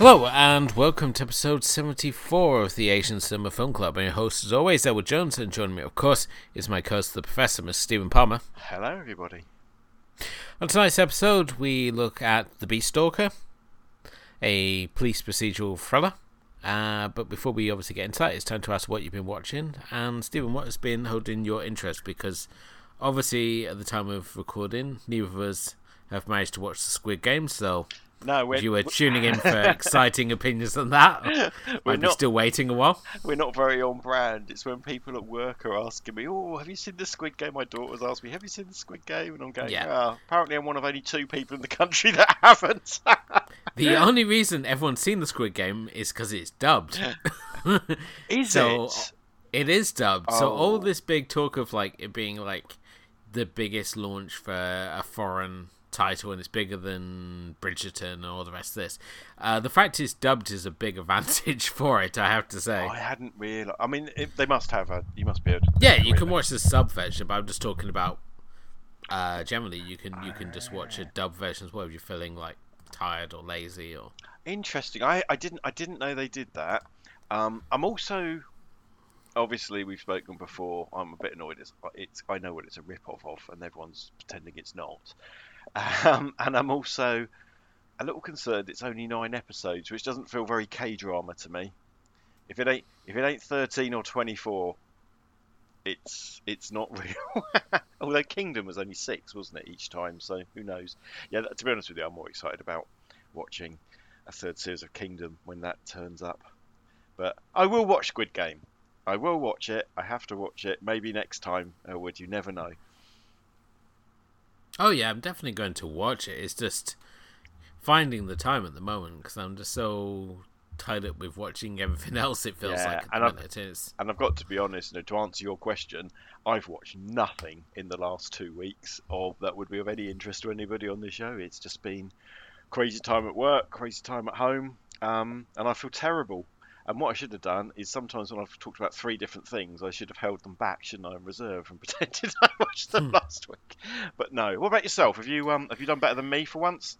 Hello, and welcome to episode 74 of the Asian Cinema Film Club. I'm your host, as always, Edward Jones, and joining me, of course, is my co host, the Professor, Mr. Stephen Palmer. Hello, everybody. On tonight's episode, we look at The Beast Stalker, a police procedural thriller. Uh, but before we obviously get into that, it's time to ask what you've been watching. And, Stephen, what has been holding your interest? Because obviously, at the time of recording, neither of us have managed to watch the Squid Game, so No, we're, you were tuning in for exciting opinions on that. We're Might be not- still waiting a while. we're not very on brand. It's when people at work are asking me, "Oh, have you seen the Squid Game?" My daughter's asked me, "Have you seen the Squid Game?" And I'm going, Yeah. "Yeah." apparently, I'm one of only two people in the country that haven't. The only reason everyone's seen the Squid Game is because it's dubbed. Is So- it? it is dubbed. So Oh. all this big talk of like it being like the biggest launch for a foreign title and it's bigger than Bridgerton and all the rest of this. Uh, the fact it's dubbed is a big advantage for it, I have to say. I hadn't realised. I mean, it, they must have a. You must be able. To Yeah, you can watch the sub version, but I'm just talking about uh, generally you can you can just watch a dub version as well if you're feeling like tired or lazy or Interesting. I, I didn't I didn't know they did that. Um, I'm also obviously we've spoken before. I'm a bit annoyed. It's, it's I know what it's a rip off of, and everyone's pretending it's not. Um, and I'm also a little concerned. It's only nine episodes, which doesn't feel very K drama to me. If it ain't if it ain't 13 or 24, it's it's not real. Although Kingdom was only six, wasn't it, each time? So who knows? Yeah, to be honest with you, I'm more excited about watching a third series of Kingdom when that turns up. But I will watch Squid Game. I will watch it. I have to watch it. Maybe next time, Elwood. You never know. Oh yeah, I'm definitely going to watch it. It's just finding the time at the moment because I'm just so tied up with watching everything else. It feels Yeah, like and I've- And I've got to be honest, you know, to answer your question, I've watched nothing in the last two weeks of that would be of any interest to anybody on the show. It's just been crazy time at work, crazy time at home, um, and I feel terrible. And what I should have done is sometimes when I've talked about three different things, I should have held them back, shouldn't I, in reserve and pretended I watched them Hmm. last week. But no. What about yourself? Have you um have you done better than me for once?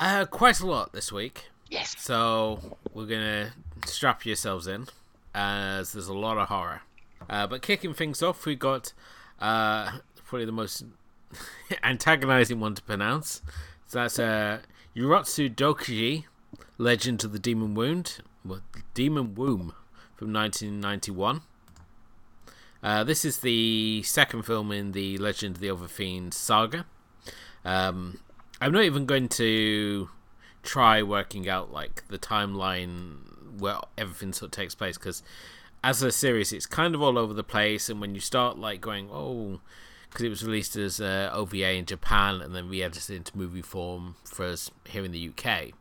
uh, quite a lot this week. Yes. So we're gonna strap yourselves in, as there's a lot of horror. Uh, but kicking things off, we got uh, probably the most antagonizing one to pronounce. So that's uh, Urotsu Dokuji, Legend of the Demon Wound, well, Demon Womb, from 1991. Uh, this is the second film in the Legend of the Overfiend saga. Um, I'm not even going to try working out like the timeline where everything sort of takes place because as a series it's kind of all over the place and when you start like going oh because it was released as uh, OVA in Japan and then re-edited into movie form for us here in the UK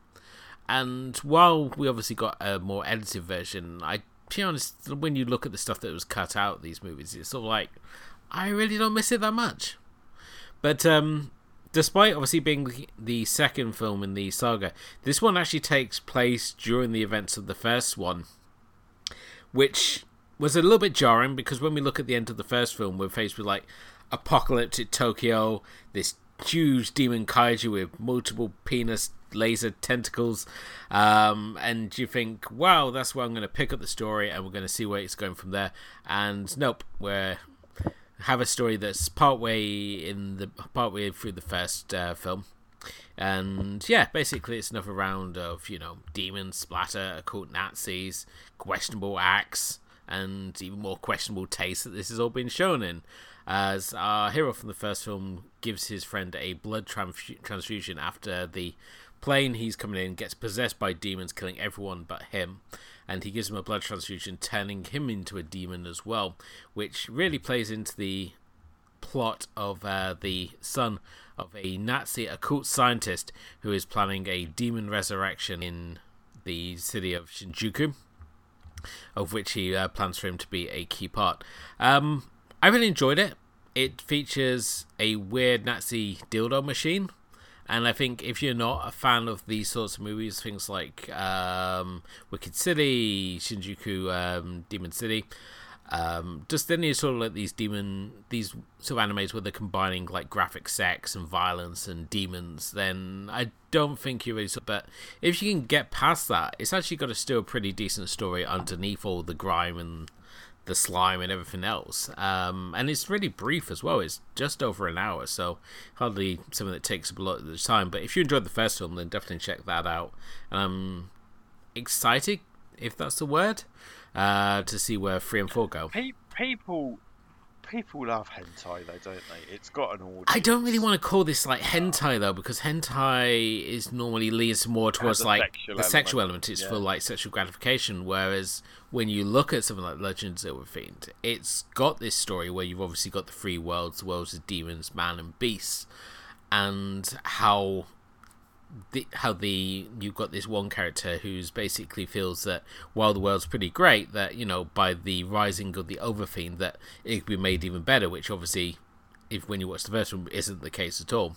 and while we obviously got a more edited version I to be honest when you look at the stuff that was cut out these movies it's sort of like I really don't miss it that much. But um despite obviously being the second film in the saga, this one actually takes place during the events of the first one, which was a little bit jarring because when we look at the end of the first film, we're faced with like apocalyptic Tokyo, this huge demon kaiju with multiple penis laser tentacles, um, and you think, wow, that's where I'm going to pick up the story and we're going to see where it's going from there. And nope, we're have a story that's partway in the partway through the first uh, film, and yeah, basically it's another round of you know demons, splatter, occult Nazis, questionable acts, and even more questionable taste that this has all been shown in. As our hero from the first film gives his friend a blood transfu- transfusion after the plane he's coming in gets possessed by demons, killing everyone but him. and he gives him a blood transfusion, turning him into a demon as well, which really plays into the plot of uh, the son of a Nazi occult scientist who is planning a demon resurrection in the city of Shinjuku, of which he uh, plans for him to be a key part. Um, I really enjoyed it. It features a weird Nazi dildo machine. And I think if you're not a fan of these sorts of movies, things like um, Wicked City, Shinjuku, um, Demon City, um, just any sort of like these demon, these sort of animes where they're combining like graphic sex and violence and demons, then I don't think you really. But if you can get past that, it's actually got a still pretty decent story underneath all the grime and the slime and everything else. Um, and it's really brief as well. It's just over an hour, so hardly something that takes up a lot of the time. But if you enjoyed the first film, then definitely check that out. And I'm excited, if that's the word, uh, to see where three and four go. People, people love hentai though, don't they? It's got an audience. I don't really want to call this like hentai though, because hentai is normally leans more towards like sexual the sexual element, element. It's yeah. for like sexual gratification. Whereas when you look at something like Legends of Fiend, it's got this story where you've obviously got the three worlds: the worlds of demons, man, and beasts, and how the, how the you've got this one character who's basically feels that while the world's pretty great, that you know by the rising of the Overfiend that it could be made even better, which obviously, if when you watch the first one, isn't the case at all.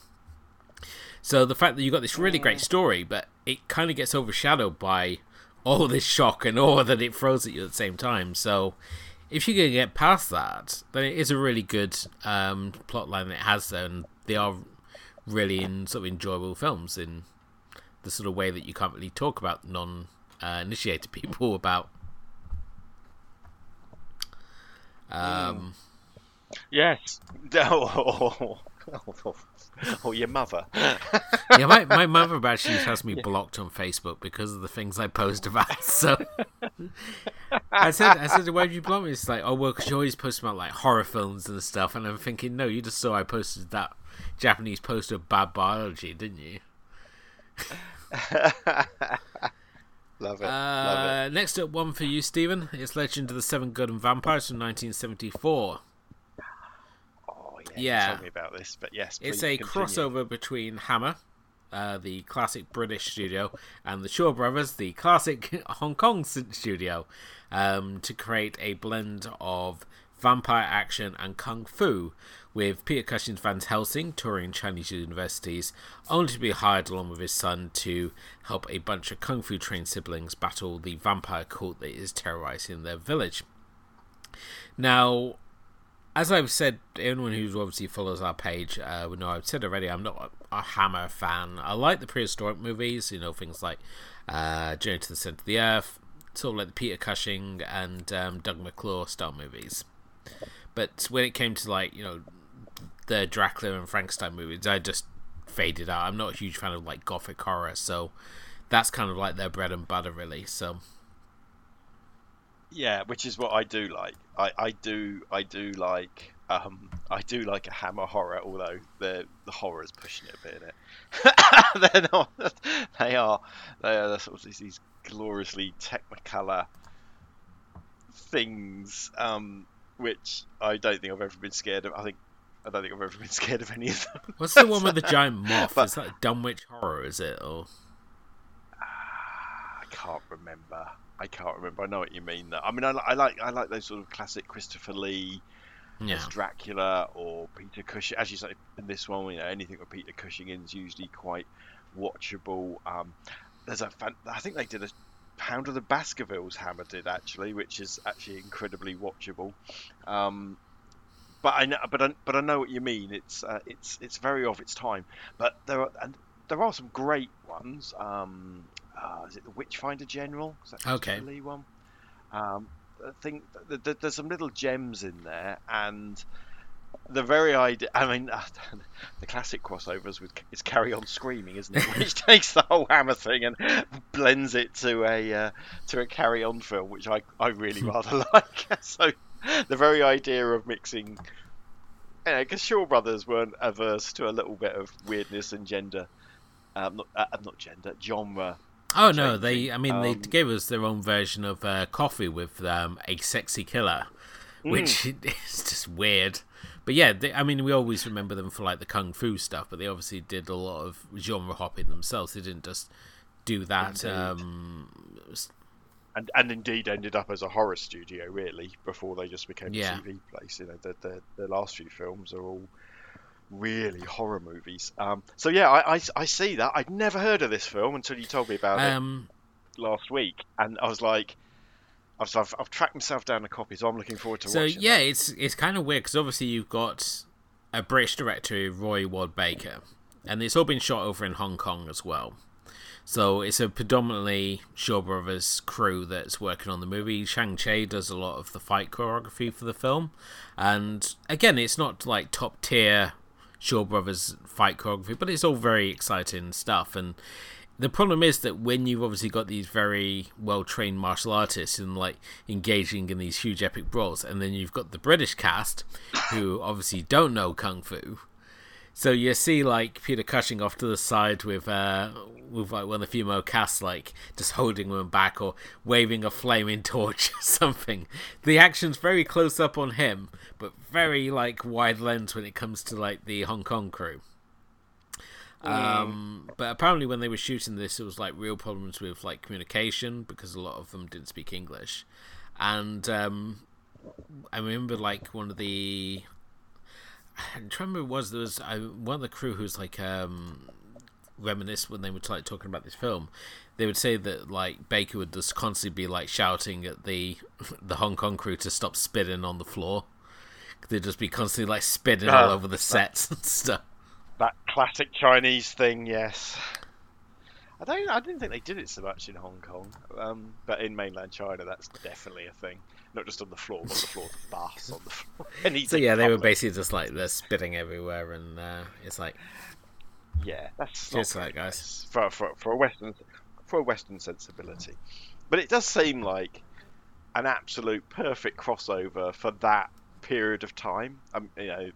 So the fact that you've got this really great story, but it kind of gets overshadowed by all this shock and awe that it throws at you at the same time. So if you can get past that, then it is a really good um, plot line that it has there, and they are really in sort of enjoyable films in the sort of way that you can't really talk about non uh, initiated people about. Um, Yes. Oh, oh, oh, your mother. yeah, my, my mother actually has me blocked on Facebook because of the things I post about. So I said, I said, why did you block me? It's like, oh well, because you always post about like horror films and stuff, and I'm thinking, no, you just saw I posted that Japanese poster of bad biology, didn't you? love it. love it. Uh, next up, one for you, Stephen. It's Legend of the Seven Golden Vampires from 1974. Oh yeah. yeah. Told me about this, but yes. It's a continue. crossover between Hammer, uh, the classic British studio, and the Shaw Brothers, the classic Hong Kong studio, um, to create a blend of vampire action and kung fu, with Peter Cushing's Van Helsing touring Chinese universities, only to be hired along with his son to help a bunch of kung fu trained siblings battle the vampire cult that is terrorizing their village. Now, as I've said, anyone who obviously follows our page uh, will know I've said already. I'm not a, a Hammer fan. I like the prehistoric movies, you know, things like uh, Journey to the Center of the Earth, sort of like the Peter Cushing and um, Doug McClure style movies. But when it came to like you know the Dracula and Frankenstein movies, I just faded out. I'm not a huge fan of like gothic horror, so that's kind of like their bread and butter, really. So Yeah, which is what I do like. I, I do I do like um I do like a hammer horror, although the the horror is pushing it a bit in it. They're not. They are. They are sort of these, gloriously technicolor things, um, which I don't think I've ever been scared of. I think I don't think I've ever been scared of any of them. what's the one with the giant moth? But- is that Dunwich Horror? Is it or? I can't remember. I can't remember. I know what you mean. Though. I mean, I, I like I like those sort of classic Christopher Lee Yeah. as Dracula or Peter Cushing. As you say, in this one, you know, anything with Peter Cushing in is usually quite watchable. Um, there's a fan- I think they did a Hound of the Baskervilles Hammer did actually, which is actually incredibly watchable. Um, but I know, but I, but I know what you mean. It's uh, it's it's very of its time. But there are and there are some great ones. Um, uh, is it the Witchfinder General? Is that Okay. Christopher Lee one? Um, I think th- th- there's some little gems in there, and the very idea. I mean, the classic crossovers with is Carry On Screaming, isn't it? Which takes the whole Hammer thing and blends it to a uh, to a Carry On film, which I I really rather like. so the very idea of mixing. Yeah, because Shaw Brothers weren't averse to a little bit of weirdness and gender, um, not, uh, not gender, genre Oh no, they. I mean, they Um, gave us their own version of uh, Coffy with um, a sexy killer, which Mm. is just weird. But yeah, they, I mean, we always remember them for like the kung fu stuff, but they obviously did a lot of genre hopping themselves. They didn't just do that. Um, and and indeed ended up as a horror studio really before they just became Yeah. a TV place. You know, the, the the last few films are all really horror movies. Um, so yeah, I, I I see that. I'd never heard of this film until you told me about um, it last week, and I was like. I've, so I've, I've tracked myself down a copy, so I'm looking forward to so watching. yeah, that. it's it's kind of weird because obviously you've got a British director, Roy Ward Baker, and it's all been shot over in Hong Kong as well. So it's a predominantly Shaw Brothers crew that's working on the movie. Shang Che does a lot of the fight choreography for the film, and again, it's not like top tier Shaw Brothers fight choreography, but it's all very exciting stuff. And the problem is that when you've obviously got these very well trained martial artists and like engaging in these huge epic brawls, and then you've got the British cast who obviously don't know kung fu. So you see like Peter Cushing off to the side with uh with like one of the female casts like just holding them back or waving a flaming torch or something. The action's very close up on him, but very like wide lens when it comes to like the Hong Kong crew. Um, but apparently when they were shooting this, it was like real problems with like communication because a lot of them didn't speak English, and um, I remember like one of the I'm trying to remember was there was I, one of the crew who's like um reminisce when they were like talking about this film they would say that like Baker would just constantly be like shouting at the the Hong Kong crew to stop spitting on the floor they'd just be constantly like spitting all Ah, over the sets and stuff that classic Chinese thing, yes. I don't. I didn't think they did it so much in Hong Kong, um, but in mainland China, that's definitely a thing. Not just on the floor, but on the floor of the bus, on the floor. so yeah they were basically just like they're spitting everywhere and uh, it's like Yeah, that's for that, guys. for, for for a western for a western sensibility. But it does seem like an absolute perfect crossover for that period of time. Um, you know,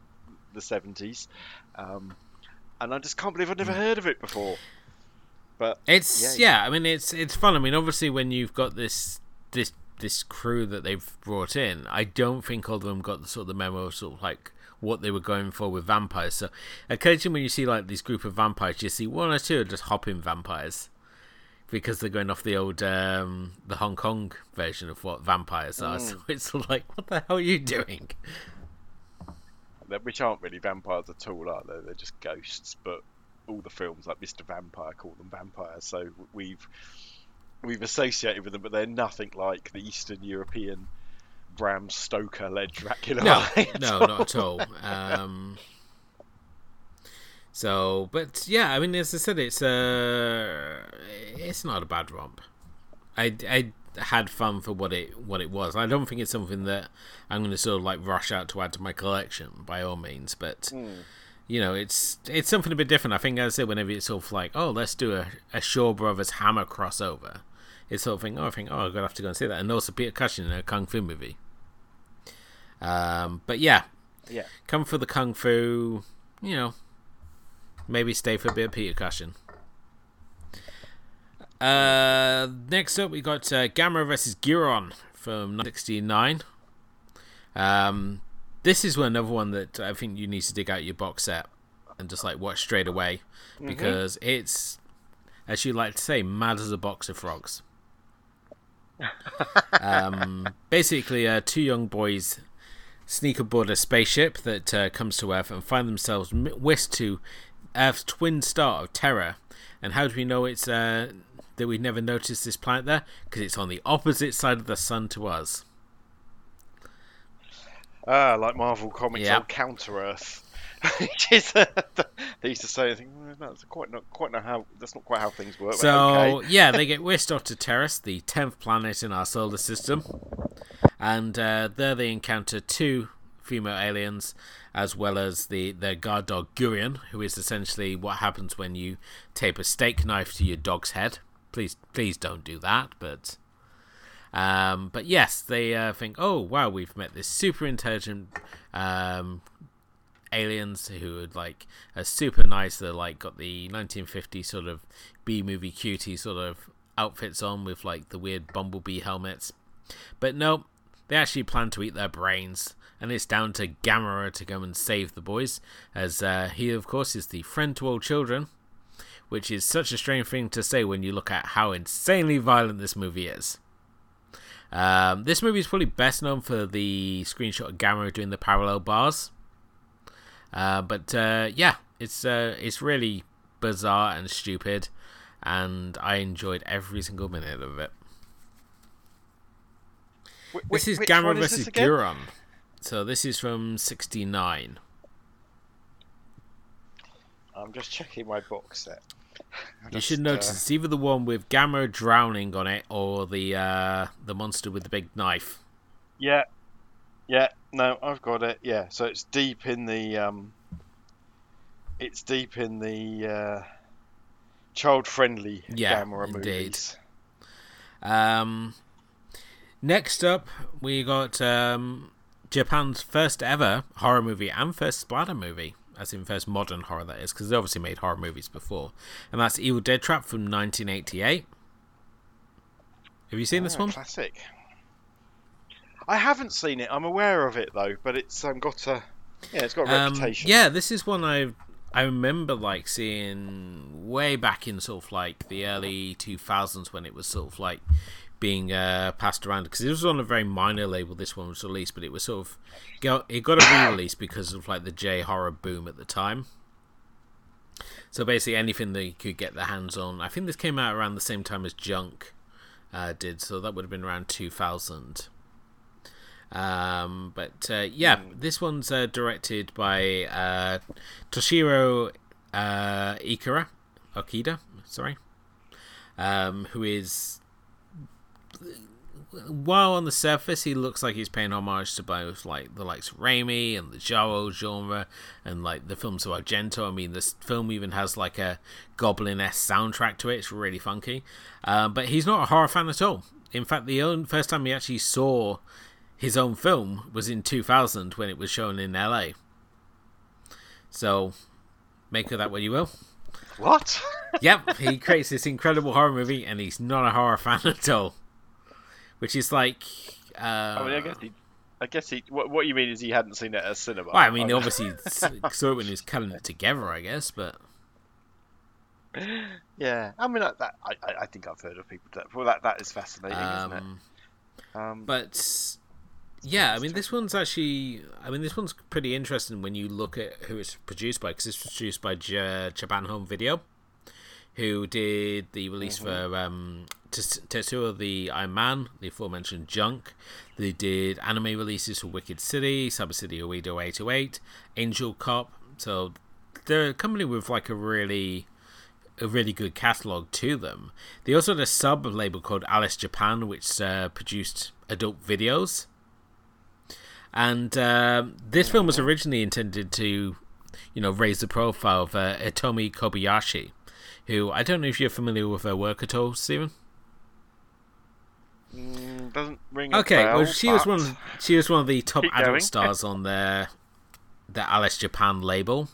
the seventies, um, and I just can't believe I've never Hmm. heard of it before. But It's Yeah. yeah, I mean it's it's fun. I mean obviously when you've got this this this crew that they've brought in, I don't think all of them got the sort of the memo of sort of like what they were going for with vampires. So occasionally when you see like this group of vampires, you see one or two are just hopping vampires. Because they're going off the old um the Hong Kong version of what vampires are. So it's like, what the hell are you doing? which aren't really vampires at all, are they? They're just ghosts. But all the films, like Mr. Vampire, call them vampires. So we've we've associated with them, but they're nothing like the Eastern European Bram Stoker-led Dracula. No, are they at no, not at all. Um, so, but yeah, I mean, as I said, it's uh, it's not a bad romp. I, I had fun for what it what it was. I don't think it's something that I'm going to sort of like rush out to add to my collection by all means, but you know, it's it's something a bit different. I think as I said, whenever it's sort of like, oh, let's do a, a Shaw Brothers Hammer crossover, it's sort of thing. Oh, I think, oh, I'm gonna have to go and see that, and also Peter Cushing in a kung fu movie. Um, but yeah, Yeah. come for the kung fu, you know, maybe stay for a bit of Peter Cushing. Uh, next up, we got uh, Gamera versus Guiron from 1969. Um, this is one another one that I think you need to dig out your box set and just like watch straight away because it's, as you like to say, mad as a box of frogs. Um, basically, uh, two young boys sneak aboard a spaceship that uh, comes to Earth and find themselves whisked to Earth's twin star of Terra. And how do we know it's uh, that we never noticed this planet there? Because it's on the opposite side of the sun to us. Ah, like Marvel Comics old Counter Earth. Is, uh, they used to say, I think, "Well, that's quite not quite not how that's not quite how things work. So okay. yeah, they get whisked off to Terrace, the tenth planet in our solar system, and uh, there they encounter two female aliens, as well as the their guard dog Guiron, who is essentially what happens when you tape a steak knife to your dog's head. Please, please don't do that. But, um, but yes, they uh, think, oh wow, we've met this super intelligent um, aliens who are like are super nice. They're like got the 1950s sort of B movie cutie sort of outfits on with like the weird bumblebee helmets. But no, they actually plan to eat their brains, and it's down to Gamera to go and save the boys, as uh, he, of course, is the friend to all children, which is such a strange thing to say when you look at how insanely violent this movie is. Um, this movie is probably best known for the screenshot of Gamera doing the parallel bars. Uh, but uh, yeah, it's uh, it's really bizarre and stupid, and I enjoyed every single minute of it. Wh- This is which Gamera one is versus? Guiron. So this is from '69. I'm just checking my box set. I You should notice it's either the one with Gamera drowning on it or the uh, the monster with the big knife. yeah, yeah. No, I've got it. Yeah, so it's deep in the um. It's deep in the uh, child-friendly Yeah, Gamera indeed. movies. Um, next up, we got um, Japan's first ever horror movie and first splatter movie, as in first modern horror, that is, because they obviously made horror movies before. And that's Evil Dead Trap from 1988. Have you seen this Ah, one? Classic. I haven't seen it. I'm aware of it though, but it's um, got a yeah, it's got a Um, reputation. yeah, this is one I I remember like seeing way back in sort of like the early 2000s when it was sort of like being uh, passed around because it was on a very minor label. This one was released, but it was sort of got, it got a re-release because of like the J horror boom at the time. So basically, anything they could get their hands on. I think this came out around the same time as Junk uh, did, so that would have been around 2000. Um, but uh, yeah, this one's uh, directed by uh, Toshiro uh, Ikura, Okida, sorry, um, who is. While on the surface he looks like he's paying homage to both like the likes of Raimi and the giallo genre and like the films of Argento. I mean, this film even has like a goblin-esque soundtrack to it. It's really funky. Uh, but he's not a horror fan at all. In fact, the only, first time he actually saw his own film was in 2000 when it was shown in LA. So, make of that what you will. What? Yep, he creates this incredible horror movie, and he's not a horror fan at all. Which is like, uh, I mean, I guess he. I guess he. What, what you mean is he hadn't seen it at a cinema. well, I mean, obviously saw it when he was cutting it together, I guess, but Yeah, I mean that. I, I- think I've heard of people that. Well, that that is fascinating, isn't it? um, Um, but yeah, I mean, this one's actually, I mean, this one's pretty interesting when you look at who it's produced by, because it's produced by J- Japan Home Video, who did the release for um, Tetsuo the Iron Man, the aforementioned Junk. They did anime releases for Wicked City, Cyber City Oedo 808, Angel Cop. So they're a company with like a really a really good catalog to them. They also had a sub label called Alice Japan, which uh, produced adult videos. And uh, this film was originally intended to, you know, raise the profile of uh, Hitomi Kobayashi, who I don't know if you're familiar with her work at all, Stephen. mm, doesn't ring. A Okay, bell, well, she was one. Of, she was one of the top adult going. stars on their the Alice Japan label.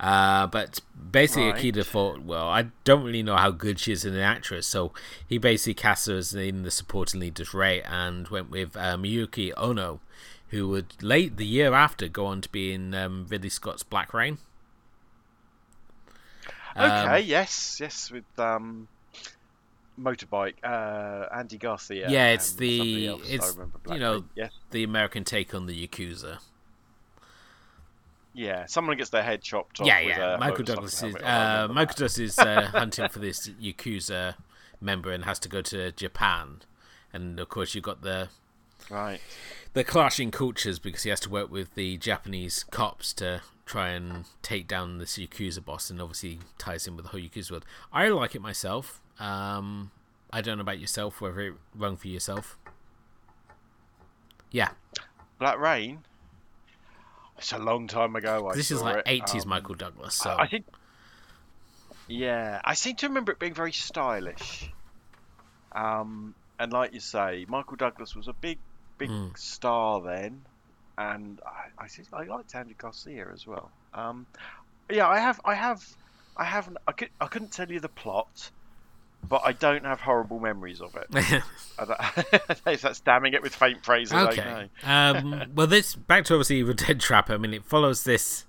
Uh, but basically, Right. Akita thought, well, I don't really know how good she is as an actress, so he basically cast her as in the supporting lead as Ray and went with uh, Miyuki Ono, who would late the year after go on to be in um, Ridley Scott's Black Rain. Okay. yes. Yes. With um, motorbike. Uh, Andy Garcia. Yeah, it's the- else, it's, you know. Yeah. The American take on the Yakuza. Yeah. Someone gets their head chopped off. yeah, with yeah. a Michael Douglas is helmet. I uh, remember Michael. Douglas is uh, hunting for this Yakuza member and has to go to Japan, and of course you've got the Right. the clashing cultures because he has to work with the Japanese cops to try and take down this Yakuza boss, and obviously ties in with the whole Yakuza world. I like it myself. Um, I don't know about yourself, whether it rung for yourself. Yeah, Black Rain. It's a long time ago. I this is like eighties Um, Michael Douglas. So I I think. Yeah, I seem to remember it being very stylish. Um, and like you say, Michael Douglas was a big, big Mm. star then, and I, I I liked Andy Garcia as well. Um, yeah, I have, I have, I haven't, I, could, I couldn't tell you the plot, but I don't have horrible memories of it. If that's damning it with faint praise, I don't okay. know. Um, well, this back to obviously Evil Dead Trap. I mean, it follows this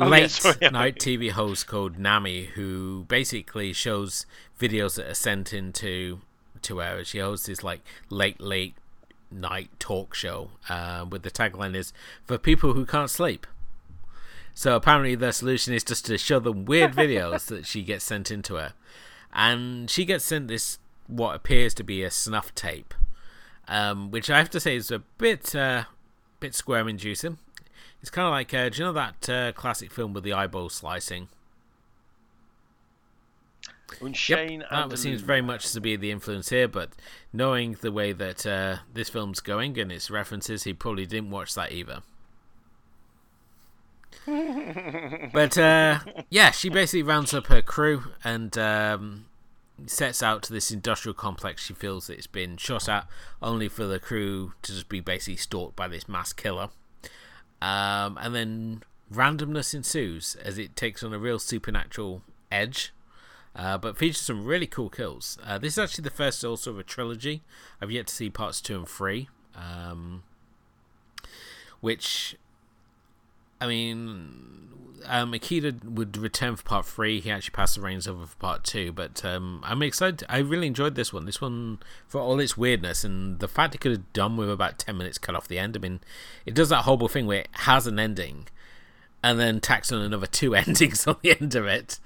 Oh, yeah, late sorry. night TV host called Nami, who basically shows videos that are sent into to her. She hosts this like late late night talk show uh, with the tagline is for people who can't sleep. So apparently the solution is just to show them weird videos that she gets sent into her, and she gets sent this what appears to be a snuff tape, um, which I have to say is a bit uh, bit squirm inducing. It's kind of like uh, do you know that uh, classic film with the eyeball slicing? Un Chien Yep, and that seems very much to be the influence here, but knowing the way that uh, this film's going and its references, he probably didn't watch that either. but uh, yeah, she basically rounds up her crew and um, sets out to this industrial complex. She feels that it's been shot at, only for the crew to just be basically stalked by this mass killer. Um, and then randomness ensues as it takes on a real supernatural edge uh, but features some really cool kills. Uh, this is actually the first also of a trilogy. I've yet to see parts two and three, um, which, I mean, um, Akita would return for part three. He actually passed the reins over for part two, but um, I'm excited. I really enjoyed this one. This one, for all its weirdness and the fact it could have done with about ten minutes cut off the end. I mean, it does that horrible thing where it has an ending, and then tacks on another two endings on the end of it.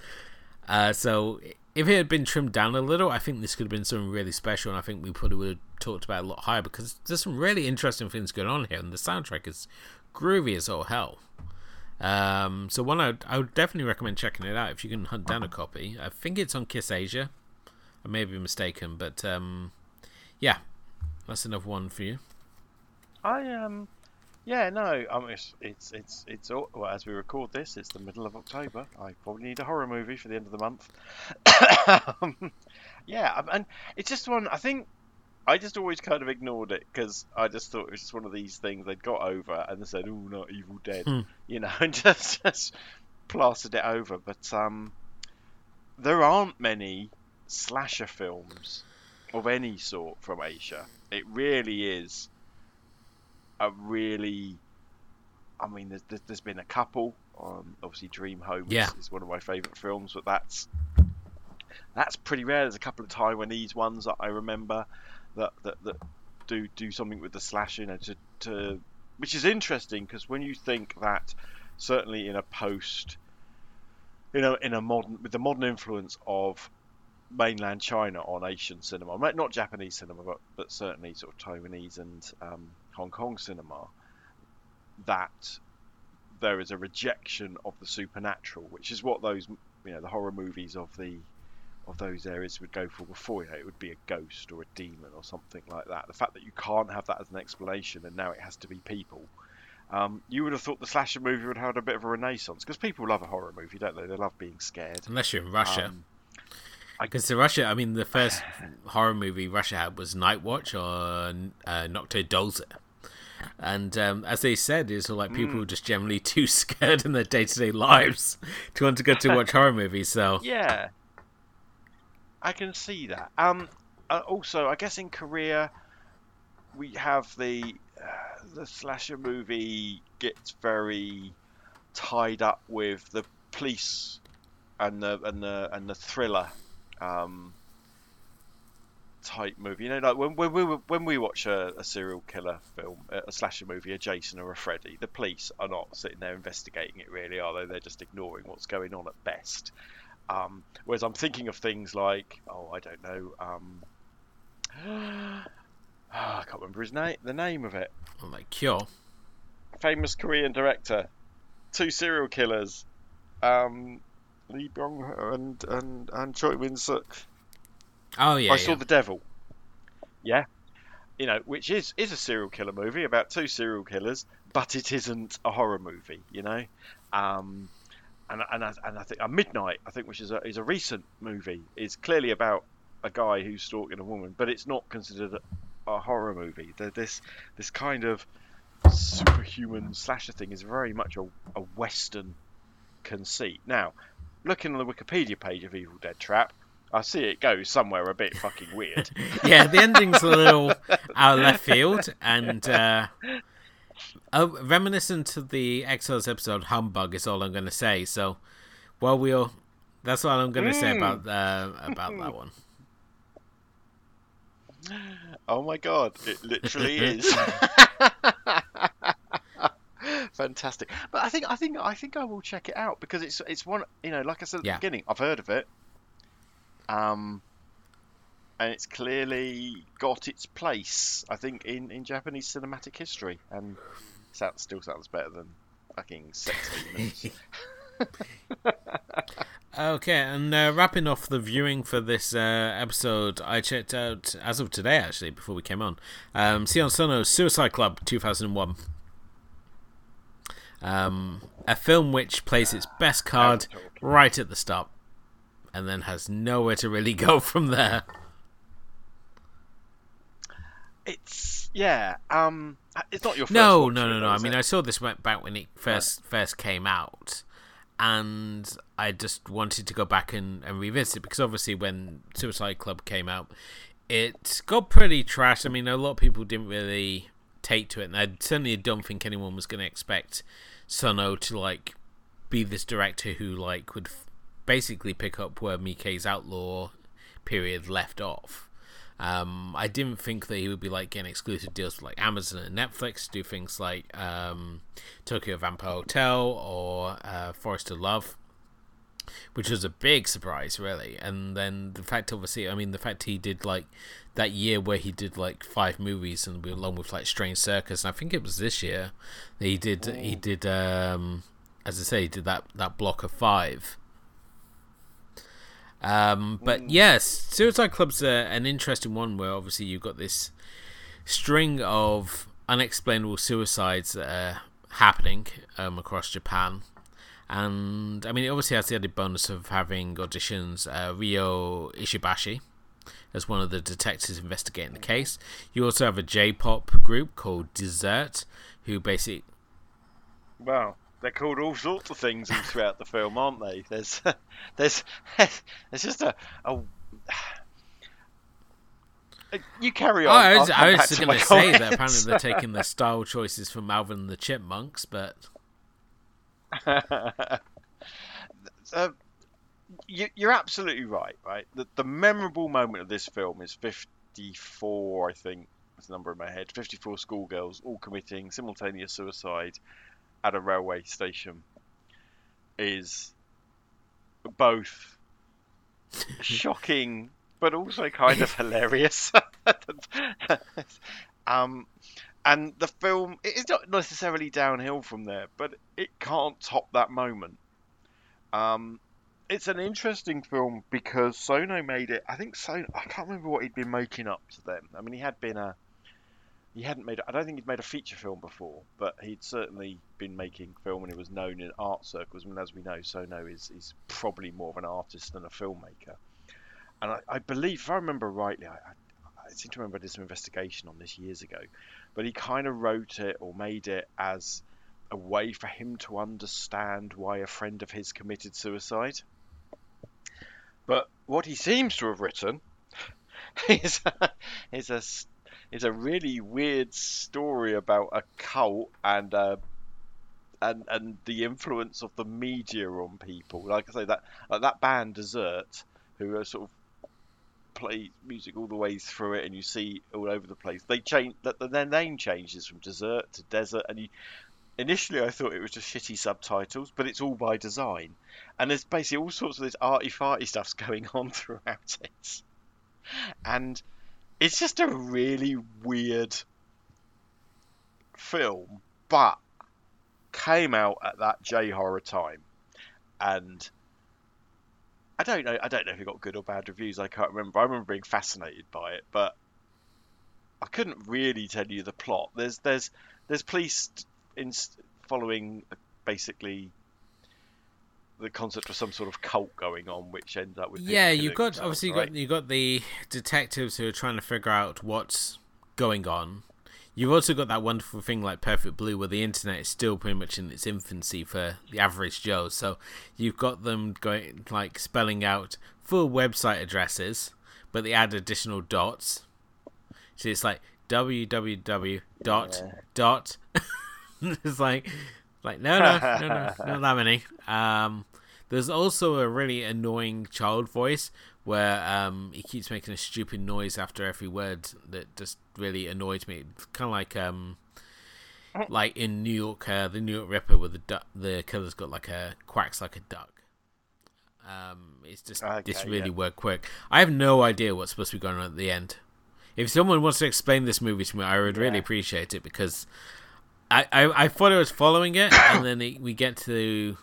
Uh, so if it had been trimmed down a little, I think this could have been something really special, and I think we probably would have talked about a lot higher because there's some really interesting things going on here, and the soundtrack is groovy as all hell. Um, so one I would, I would definitely recommend checking it out if you can hunt down a copy. I think it's on Kiss Asia. I may be mistaken, but um, yeah, that's another one for you. I um, yeah, no, um, it's it's it's it's all, well, as we record this, it's the middle of October. I probably need a horror movie for the end of the month. um, yeah, um, and it's just one. I think I just always kind of ignored it because I just thought it was just one of these things they'd got over and they said, "Oh, not Evil Dead," Hmm. you know, and just just plastered it over. But um, there aren't many slasher films of any sort from Asia. It really is a really I mean there's, there's, there's been a couple um, obviously Dream Home is- Yeah. is, one of my favourite films but that's that's pretty rare there's a couple of Taiwanese ones that I remember that that, that do do something with the slash you know to, to which is interesting because when you think that certainly in a post you know in a modern with the modern influence of mainland China on Asian cinema, not- not Japanese cinema, but, but certainly sort of Taiwanese and um, Hong Kong cinema, that there is a rejection of the supernatural, which is what those you know the horror movies of the of those areas would go for before. You know, it would be a ghost or a demon or something like that. The fact that you can't have that as an explanation and now it has to be people. Um, you would have thought the slasher movie would have had a bit of a renaissance because people love a horror movie, don't they? They love being scared. Unless you're in Russia. Um, Because the Russia, I mean, the first horror movie Russia had was Night Watch or uh, Nochnoy Dozor. And um, as they said, it's like people were just generally too scared in their day to day lives to want to go to watch horror movies. So Yeah, I can see that. Um, uh, also, I guess in Korea, we have the uh, the slasher movie gets very tied up with the police and the and the and the thriller um, type movie. You know, like when when we when we watch a, a serial killer film, a slasher movie, a Jason or a Freddy, the police are not sitting there investigating it, really, are they? They're just ignoring what's going on at best. Um, whereas I'm thinking of things like, oh, I don't know, um, I can't remember his name, the name of it. like Cure. Famous Korean director, two serial killers, um, Lee Byung and and and Choi Min Sik. Oh yeah, I yeah. saw the devil. Yeah, you know, which is is a serial killer movie about two serial killers, but it isn't a horror movie. You know, um, and and I, and I think uh, Midnight, I think, which is a is a recent movie, is clearly about a guy who's stalking a woman, but it's not considered a, a horror movie. The, this this kind of superhuman slasher thing is very much a, a western conceit. Now, looking on the Wikipedia page of Evil Dead Trap, I see it go somewhere a bit fucking weird. yeah, the ending's a little out of left field and uh, oh, reminiscent of the X-Files episode "Humbug" is all I'm going to say. So, well, we'll that's all I'm going to say about uh, about that one. Oh my god, it literally is. Fantastic. But I think I think I think I will check it out because it's it's one you know, like I said at Yeah. the beginning, I've heard of it. Um and it's clearly got its place, I think, in, in Japanese cinematic history and sounds still sounds better than fucking sex demons. Okay, and uh, wrapping off the viewing for this uh, episode, I checked out as of today, actually, before we came on, um, Sion Sono's Suicide Club 2001. Um, a film which plays its best card right at the start, and then has nowhere to really go from there. it's yeah, um it's not your first No, no, no, no. I mean, it? I saw this went back when it first first came out, and I just wanted to go back and, and revisit it because obviously when Suicide Club came out, it got pretty trash. I mean, a lot of people didn't really take to it, and I certainly don't think anyone was going to expect Sono to like be this director who like would f- basically pick up where Miike's Outlaw period left off. Um, I didn't think that he would be like getting exclusive deals with like Amazon and Netflix, do things like um, Tokyo Vampire Hotel or uh, Forest of Love, which was a big surprise, really. And then the fact, obviously, I mean, the fact he did like that year where he did like five movies and we along with like Strange Circus, and I think it was this year that he did he did um, as I say, he did that that block of five. Um, but yes, Suicide Club's a, an interesting one where obviously you've got this string of unexplainable suicides that are happening um, across Japan. And I mean, it obviously has the added bonus of having auditions uh, Ryo Ishibashi as one of the detectives investigating the case. You also have a J pop group called Desert, who basically Wow, they're called all sorts of things throughout the film, aren't they? There's, there's, there's just a, a. You carry Oh, on. I was, I was back just to going to say that apparently they're taking the style choices from Alvin and the Chipmunks, but uh, you, you're absolutely right. Right, the, the memorable moment of this film is 54, I think. That's the number in my head. 54 schoolgirls all committing simultaneous suicide at a railway station is both shocking but also kind of hilarious. um, and the film it is not necessarily downhill from there, but it can't top that moment. Um, it's an interesting film because Sono made it. I think Sono. I can't remember what he'd been making up to then. I mean, he had been a. He hadn't made. I don't think he'd made a feature film before, but he'd certainly been making film, and he was known in art circles. And as we know, Sono is is probably more of an artist than a filmmaker. And I, I believe, if I remember rightly, I, I, I seem to remember I did some investigation on this years ago, but he kind of wrote it or made it as a way for him to understand why a friend of his committed suicide. But what he seems to have written is a, is a is a really weird story about a cult and uh, and and the influence of the media on people. Like I say, that like that band Desert, who are sort of play music all the way through it, and you see all over the place. They change that their name changes from Desert to Desert, and you initially I thought it was just shitty subtitles, but it's all by design. And there's basically all sorts of this arty farty stuff's going on throughout it. And it's just a really weird film, but came out at that J horror time. And I don't know I don't know if it got good or bad reviews, I can't remember. I remember being fascinated by it, but I couldn't really tell you the plot. There's there's there's police in following uh, basically the concept of some sort of cult going on, which ends up with yeah, you've got themselves, obviously you right? got you got the detectives who are trying to figure out what's going on. You've also got that wonderful thing like Perfect Blue, where the internet is still pretty much in its infancy for the average Joe. So you've got them going like spelling out full website addresses, but they add additional dots. So it's like www dot Yeah. dot. it's like, like no, no, no, no, not that many. Um, there's also a really annoying child voice where um, he keeps making a stupid noise after every word that just really annoys me. It's kind of like um, like in New York, uh, the New York Ripper, where the du- the killer's got like a quacks like a duck. Um, it's just this really yeah. worked quick. I have no idea what's supposed to be going on at the end. If someone wants to explain this movie to me, I would really Yeah. appreciate it because I, I, I thought I was following it, and then it, we get to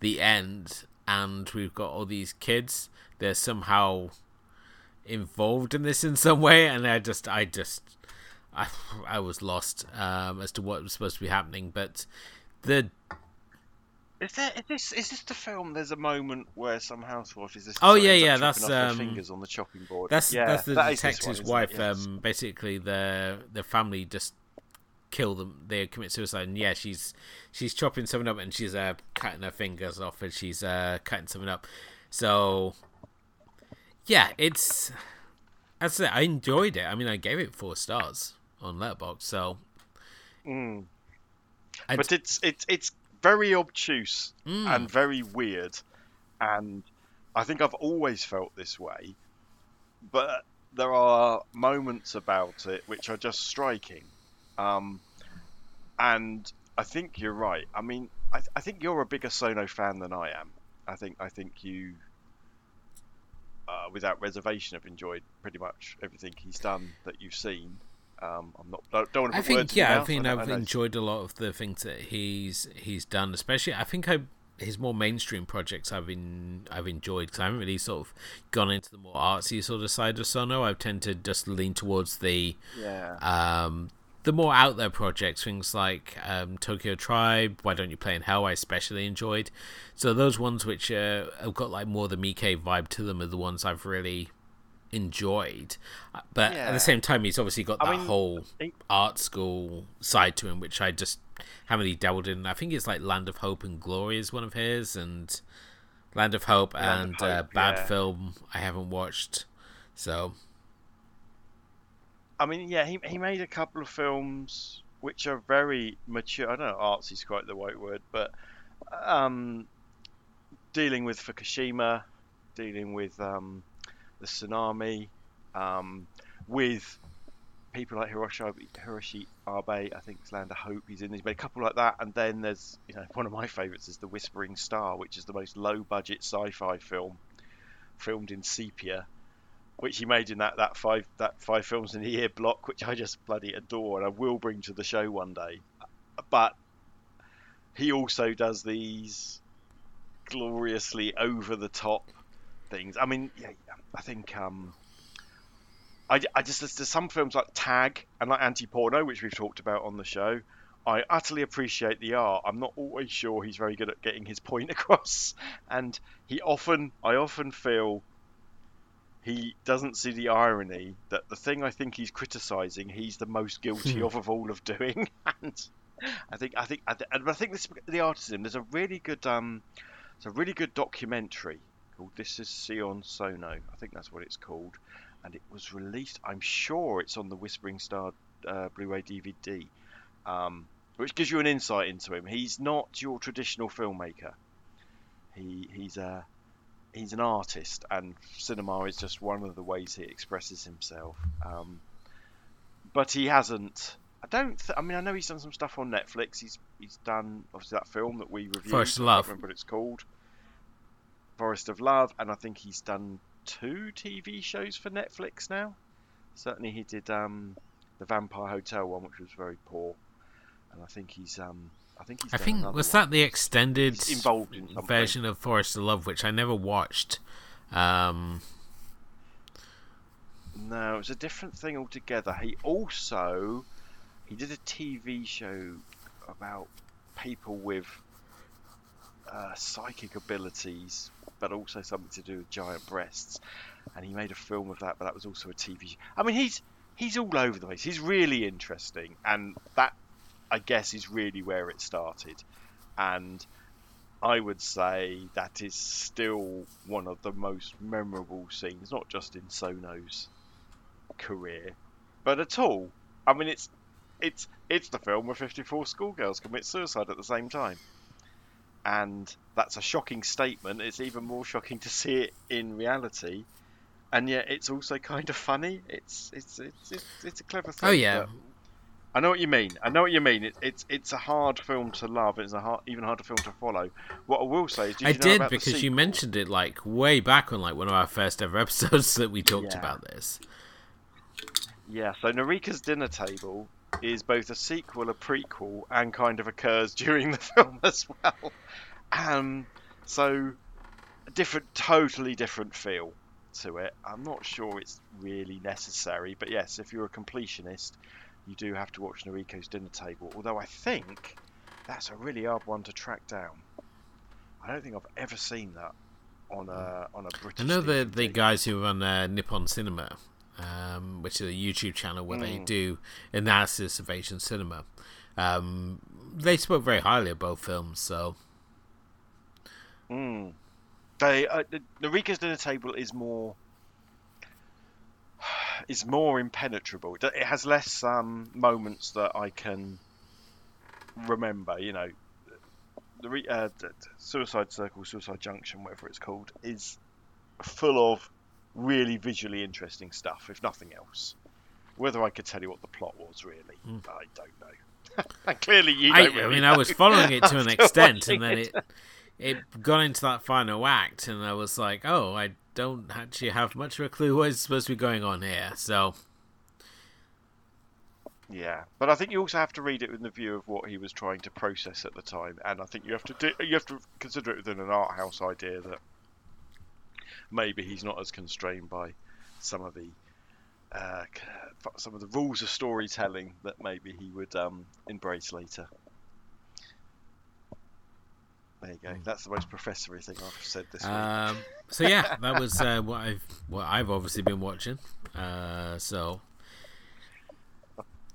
the end, and we've got all these kids. They're somehow involved in this in some way, and I just, I just, I, I was lost um, as to what was supposed to be happening. But the Is there is this is this the film? There's a moment where some housewife is this. Oh, yeah, yeah, that's, um, fingers on the chopping board. That's yeah, that's the that detective's one, wife. Yes. Um, basically, the the family just kill them. They commit suicide, and yeah, she's she's chopping something up, and she's uh, cutting her fingers off, and she's uh, cutting something up. So yeah, it's that's it. I enjoyed it. I mean, I gave it four stars on Letterboxd. So Mm. But it's it's it's very obtuse Mm. and very weird, and I think I've always felt this way. But there are moments about it which are just striking, um, and I think you're right. I mean, I, I think you're a bigger Sono fan than I am. I think I think you, uh, without reservation, have enjoyed pretty much everything he's done that you've seen. Um, I'm not don't, don't want to I put think in yeah, I think I've know- enjoyed a lot of the things that he's he's done. Especially, I think I his more mainstream projects I've been I've enjoyed because I haven't really sort of gone into the more artsy sort of side of Sono. I've tended to just lean towards the Yeah. um the more out there projects, things like um, Tokyo Tribe, Why Don't You Play in Hell, I especially enjoyed. So those ones which uh, have got like more the Miike vibe to them are the ones I've really enjoyed. Uh, But at the same time, he's obviously got that I mean, whole he- art school side to him, which I just haven't really dabbled in. I think it's like Land of Hope and Glory is one of his, and Land of Hope Land of and uh, Bad yeah. Film I haven't watched. So I mean, yeah, he he made a couple of films which are very mature. I don't know, artsy is quite the right word, but um, dealing with Fukushima, dealing with um, the tsunami, um, with people like Hiroshi Hiroshi Abe, I think it's Land of Hope. He's in. He's made a couple like that, and then there's you know one of my favourites is The Whispering Star, which is the most low budget sci-fi film filmed in sepia which he made in that, that five that five films in a year block, which I just bloody adore and I will bring to the show one day. But he also does these gloriously over the top things. I mean, yeah, I think um, I, I just there's some films like Tag and like Anti Porno, which we've talked about on the show. I utterly appreciate the art. I'm not always sure he's very good at getting his point across, and he often, I often feel he doesn't see the irony that the thing I think he's criticizing, he's the most guilty of of all of doing. and I think, I think, I, th- I think this the artism. There's a really good, um, it's a really good documentary called "This Is Sion Sono." I think that's what it's called, and it was released. I'm sure it's on the Whispering Star uh, Blu-ray DVD, um, which gives you an insight into him. He's not your traditional filmmaker. He he's a he's an artist, and cinema is just one of the ways he expresses himself. Um, but he hasn't. I don't. Th- I mean, I know he's done some stuff on Netflix. He's he's done obviously that film that we reviewed. Forest of I Love. remember what it's called. Forest of Love, and I think he's done two TV shows for Netflix now. Certainly, he did um, the Vampire Hotel one, which was very poor, and I think he's um, I think he's. I think was one. that the extended He's involved in something. version of Forest of Love, which I never watched. Um, No, it was a different thing altogether. He also he did a TV show about people with uh, psychic abilities, but also something to do with giant breasts. And he made a film of that, but that was also a TV. show. I mean, he's he's all over the place. He's really interesting, and that I guess is really where it started. And I would say that is still one of the most memorable scenes, not just in Sono's career, but at all. I mean, it's it's it's the film where 54 schoolgirls commit suicide at the same time, and that's a shocking statement. It's even more shocking to see it in reality, and yet it's also kind of funny. It's it's it's it's, it's a clever oh, thing. Oh yeah, I know what you mean. I know what you mean. It, it's it's a hard film to love. It's a hard, even harder film to follow. What I will say is, did I you know did because you mentioned it like way back on like one of our first ever episodes that we talked Yeah. about this. Yeah. So Noriko's Dinner Table is both a sequel, a prequel, and kind of occurs during the film as well. Um, so a different, totally different feel to it. I'm not sure it's really necessary, but yes, if you're a completionist, you do have to watch Noriko's Dinner Table. Although I think that's a really hard one to track down. I don't think I've ever seen that on a on a British. I know the the guys who run uh, Nippon Cinema, um, which is a YouTube channel where they Mm. do analysis of Asian cinema. Um, they spoke very highly of both films, so Mm. They uh, the- Noriko's dinner table is more is more impenetrable. It it has less um, moments that I can remember. You know, the re- uh, Suicide Circle, Suicide Junction, whatever it's called, is full of really visually interesting stuff. If nothing else, whether I could tell you what the plot was really, Mm. I don't know. and clearly, you I, don't. I really mean, I was following it to an extent, and then it it got into that final act, and I was like, oh, I don't actually have much of a clue what's supposed to be going on here. So Yeah, but I think you also have to read it with the view of what he was trying to process at the time, and I think you have to do, you have to consider it within an art house idea that maybe he's not as constrained by some of the uh, some of the rules of storytelling that maybe he would um, embrace later. There you go. That's the most professory thing I've said this week. Um, so yeah, that was uh, what I've what I've obviously been watching. Uh, so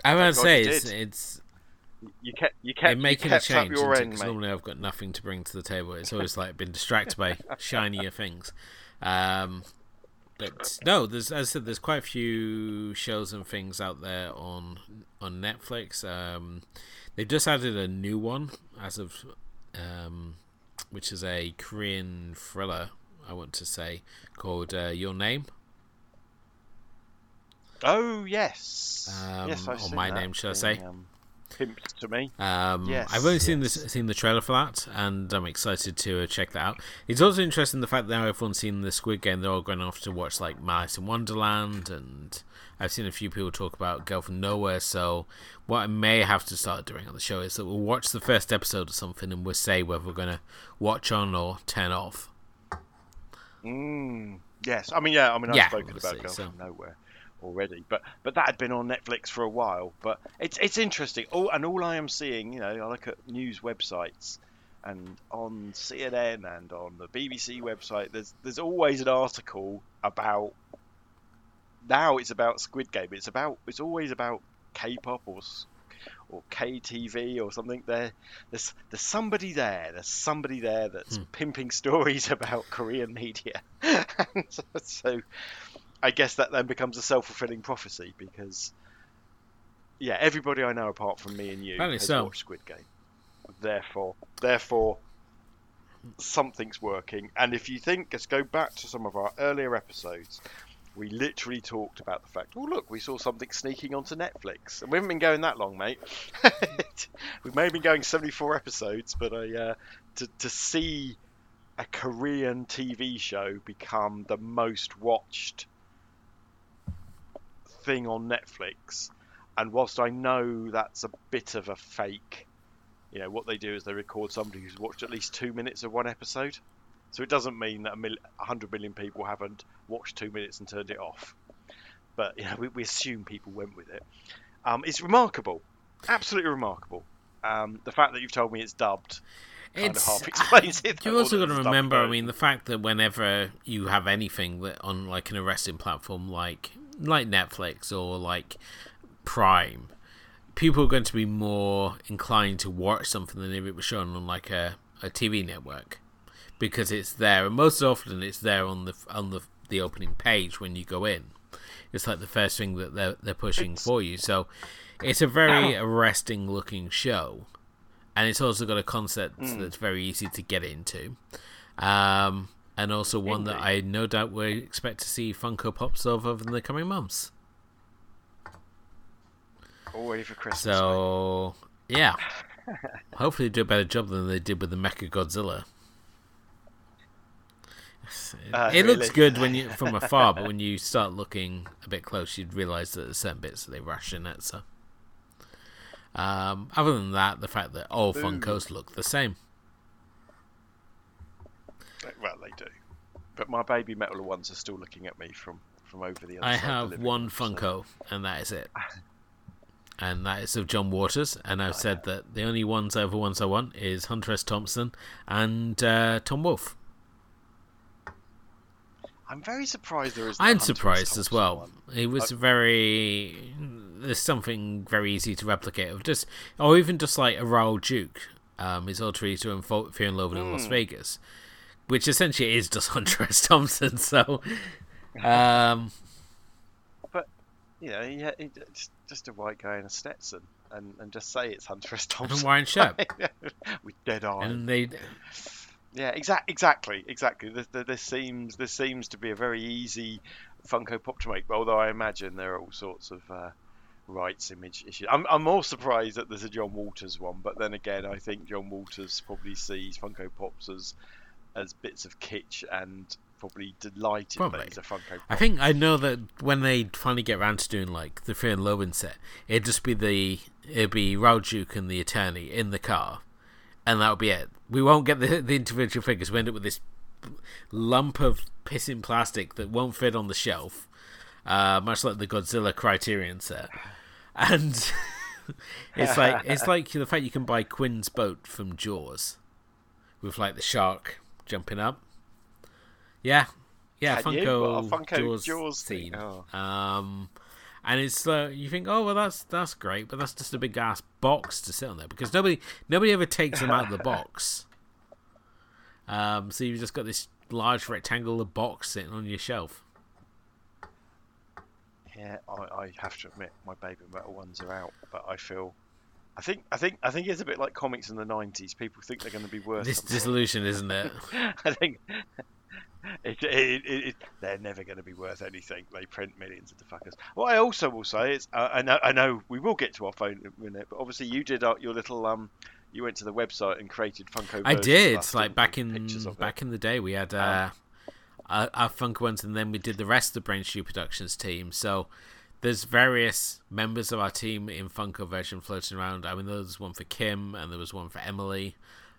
I want to say it's, it's You kept you kept it you making a kept up change your end, mate. normally I've got nothing to bring to the table. It's always like been distracted by shinier things. Um, but no, there's as I said, there's quite a few shows and things out there on on Netflix. Um, they've just added a new one as of um, which is a Korean thriller. I want to say called uh, Your Name. Oh yes, Um, yes, I've or My that Name, shall I say. Um, pimped to me. Um, Yes, I've only seen yes. this, seen the trailer for that, and I'm excited to uh, check that out. It's also interesting the fact that now everyone's seen the Squid Game, they're all going off to watch like Malice in Wonderland, and I've seen a few people talk about Girl from Nowhere. So what I may have to start doing on the show is that we'll watch the first episode of something, and we'll say whether we're going to watch on or turn off. Mm, yes, I mean, yeah, I mean, I've Yeah, spoken about Girl so- from Nowhere already, but but that had been on Netflix for a while. But it's it's interesting. All and all I am seeing, you know, I look at news websites and on CNN and on the BBC website. There's there's always an article about. Now it's about Squid Game. It's about it's always about K-pop or or KTV or something. There, there's there's somebody there. There's somebody there that's Hmm. pimping stories about Korean media. And so, so I guess that then becomes a self-fulfilling prophecy because yeah, everybody I know apart from me and you Apparently has so. watched Squid Game. Therefore, therefore something's working. And if you think, let's go back to some of our earlier episodes. We literally talked about the fact, oh look, we saw something sneaking onto Netflix, and we haven't been going that long, mate. we may have been going 74 episodes, but I, uh, to to see a Korean TV show become the most watched thing on Netflix, and whilst I know that's a bit of a fake, you know what they do is they record somebody who's watched at least two minutes of one episode. So it doesn't mean that a mil- 100 million people haven't watched two minutes and turned it off. But you know, we, we assume people went with it. Um, it's remarkable, absolutely remarkable. Um, the fact that you've told me it's dubbed kind of half explains it. You've also got to it's remember, I mean, the fact that whenever you have anything that on like an arresting platform like like Netflix or like Prime, people are going to be more inclined to watch something than if it was shown on like a, a TV network because it's there, and most often it's there on the on the the opening page when you go in. It's like the first thing that they're they're pushing It's- for you. So it's a very arresting looking show, and it's also got a concept Mm. that's very easy to get into, um, and also one that I no doubt we expect to see Funko Pops of over the coming months. All ready for Christmas. mate. So yeah, hopefully they do a better job than they did with the Mecha Godzilla. Uh, it looks good when you from afar, but when you start looking a bit close, you'd realise that there's certain bits that they rush in it. So, um, other than that, the fact that all Funkos look the same. Well, they do. But my Babymetal ones are still looking at me from, from over the other I have one room, so- Funko, and that is it. And that is of John Waters, and I've said that the only ones ever ones I want is Hunter S. Thompson and uh, Tom Wolfe. I'm very surprised there a I'm Hunter surprised as well. one. It was very. There's something very easy to replicate of just, or even just like a Raoul Duke, um, his alter ego in Fear and Loathing in Hmm. Las Vegas, which essentially is just Hunter S. Thompson. So, um, You know, yeah, he- just, just a white guy in a Stetson, and, and just say it's Hunter S. and a Thompson Hawaiian shirt, with dead eyes. and they Yeah, exact, exactly, exactly. This, this seems this seems to be a very easy Funko Pop to make. Although I imagine there are all sorts of uh, rights image issues. I'm, I'm more surprised that there's a John Waters one, but then again, I think John Waters probably sees Funko Pops as as bits of kitsch and probably delighted Probably. that he's a Funko Pop. I think I know that when they finally get around to doing like the Fear and Loathing set, it'd just be the it'd be Raoul Duke and the attorney in the car, and that would be it. We won't get the the individual figures. We end up with this lump of pissing plastic that won't fit on the shelf, uh, much like the Godzilla Criterion set, and it's like it's like the fact you can buy Quinn's boat from Jaws, with like the shark jumping up. Yeah, yeah, Can you? Funko, a Funko Jaws, Jaws thing? scene. Oh. Um, and it's uh, you think, oh well, that's that's great, but that's just a big ass box to sit on there because nobody nobody ever takes them out of the box. Um, so you've just got this large rectangular box sitting on your shelf. Yeah, I, I have to admit my baby metal ones are out, but I feel. I think I think I think it's a bit like comics in the '90s. People think they're going to be worth This something. disillusion, isn't it? I think it, it, it, it, they're never going to be worth anything. They print millions of the fuckers. What I also will say is, uh, I know, I know we will get to our phone in a minute, but obviously you did uh, your little um, you went to the website and created Funko. I did. us, Like back in back in the day, we had uh, our, our Funko ones, and then we did the rest of the Brain Stew Productions team. So there's various members of our team in Funko version floating around. I mean, there was one for Kim, and there was one for Emily.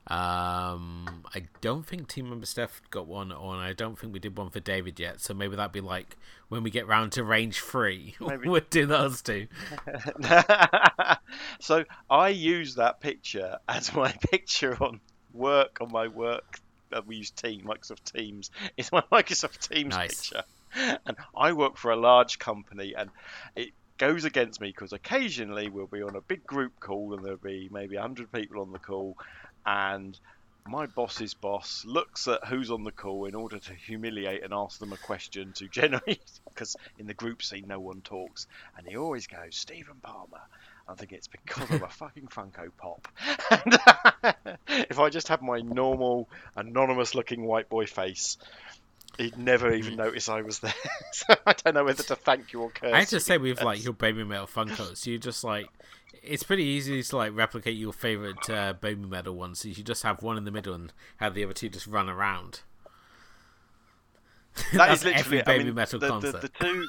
Um, I don't think team member Steph got one on. I don't think we did one for David yet. So maybe that'd be like when we get round to range three, Maybe. we'll do those two. so I use that picture as my picture on work on my work. Uh, we use Team Microsoft Teams. It's my Microsoft Teams Nice. picture, and I work for a large company, and it goes against me because occasionally we'll be on a big group call, and there'll be maybe hundred people on the call, and my boss's boss looks at who's on the call in order to humiliate and ask them a question to generate because in the group scene no one talks and he always goes Stephen Palmer. I think it's because I'm a fucking Funko Pop. And if I just had my normal anonymous looking white boy face he'd never even notice I was there so I don't know whether to thank you or curse I have to say, with like your Babymetal Funkos, you just like it's pretty easy to like replicate your favorite uh, Babymetal ones. So you just have one in the middle and have the other two just run around. That is literally every baby I mean, metal the, concert. The, the two,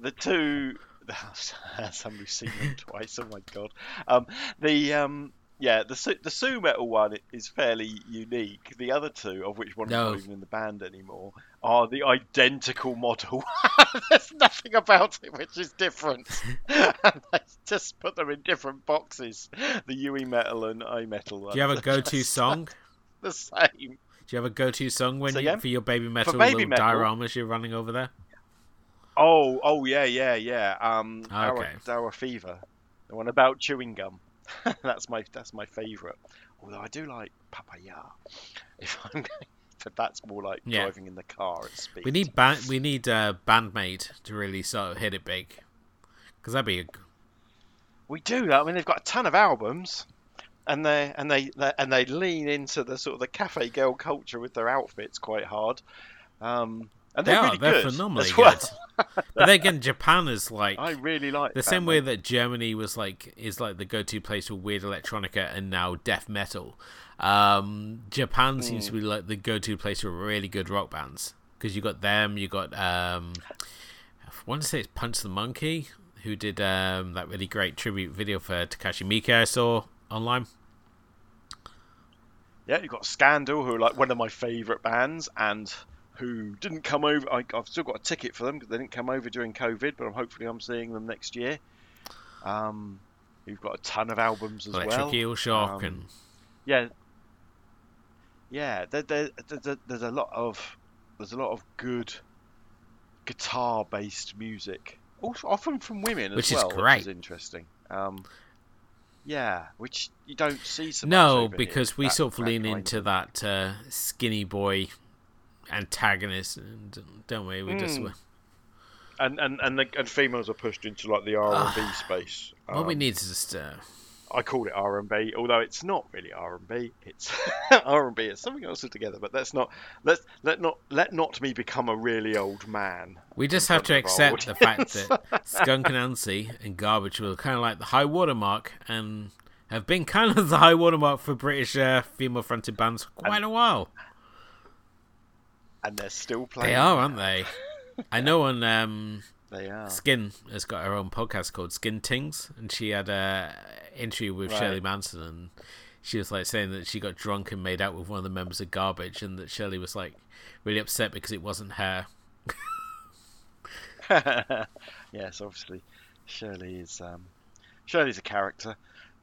the two. Somebody's seen them twice. Oh my god. Um, the um, yeah, the the Su-metal one is fairly unique. The other two, of which one is No. not even in the band anymore, are the identical model. There's nothing about it which is different. and they just put them in different boxes. The Yuimetal and I Metal. One. Do you have a go-to song? The same. Do you have a go-to song when Say you, for your Babymetal baby little metal? dioramas you're running over there? Oh, oh yeah, yeah, yeah. Um, Hour, Okay. Hour Fever, the one about chewing gum. that's my that's my favourite. Although I do like Papaya. If I'm going, but that's more like Yeah. driving in the car at speed. We need ba- we need uh, Band-Maid to really sort of hit it big, because that'd be a, We do that. I mean, they've got a ton of albums, and they and they, they and they lean into the sort of the cafe girl culture with their outfits quite hard. Um, and they they're are really they're good phenomenally well. good. but then again, Japan is like I really like the same way that Germany was like is like the go-to place for weird electronica and now death metal. Um, Japan seems Hmm. to be like the go-to place for really good rock bands because you got them, you got um, I want to say it's Punch the Monkey who did um, that really great tribute video for Takashi Miike I saw online. Yeah, you've got Scandal, who are like one of my favourite bands, and who didn't come over. I, I've still got a ticket for them because they didn't come over during COVID, but I'm hopefully I'm seeing them next year. Um, you've got a ton of albums as Electric well. Eel Shock Um, and Yeah, yeah. There, there, there, there- there's a lot of there's a lot of good guitar-based music, also often from women Which as is well, great. which is interesting. Um, yeah, which you don't see so much. no, over here, because we that- sort of lean into of- that uh, skinny boy antagonist, and don't we? We just Mm. and and and, the, and females are pushed into like the R and B Ah, space. what we Um, need is just uh, I call it R and B, although it's not really R and B. It's R and B. It's something else altogether. But let's not let let not let not me become a really old man. We just have to front of our accept the fact that Skunk Anansie and Garbage were kind of like the high watermark and have been kind of the high watermark for British uh, female fronted bands for quite a while. And they're still playing. They are, aren't they? I know on um, They are. Skin has got her own podcast called Skin Tings, and she had a interview with Right. Shirley Manson, and she was like saying that she got drunk and made out with one of the members of Garbage, and that Shirley was like really upset because it wasn't her. yes, obviously, Shirley is um, Shirley's a character,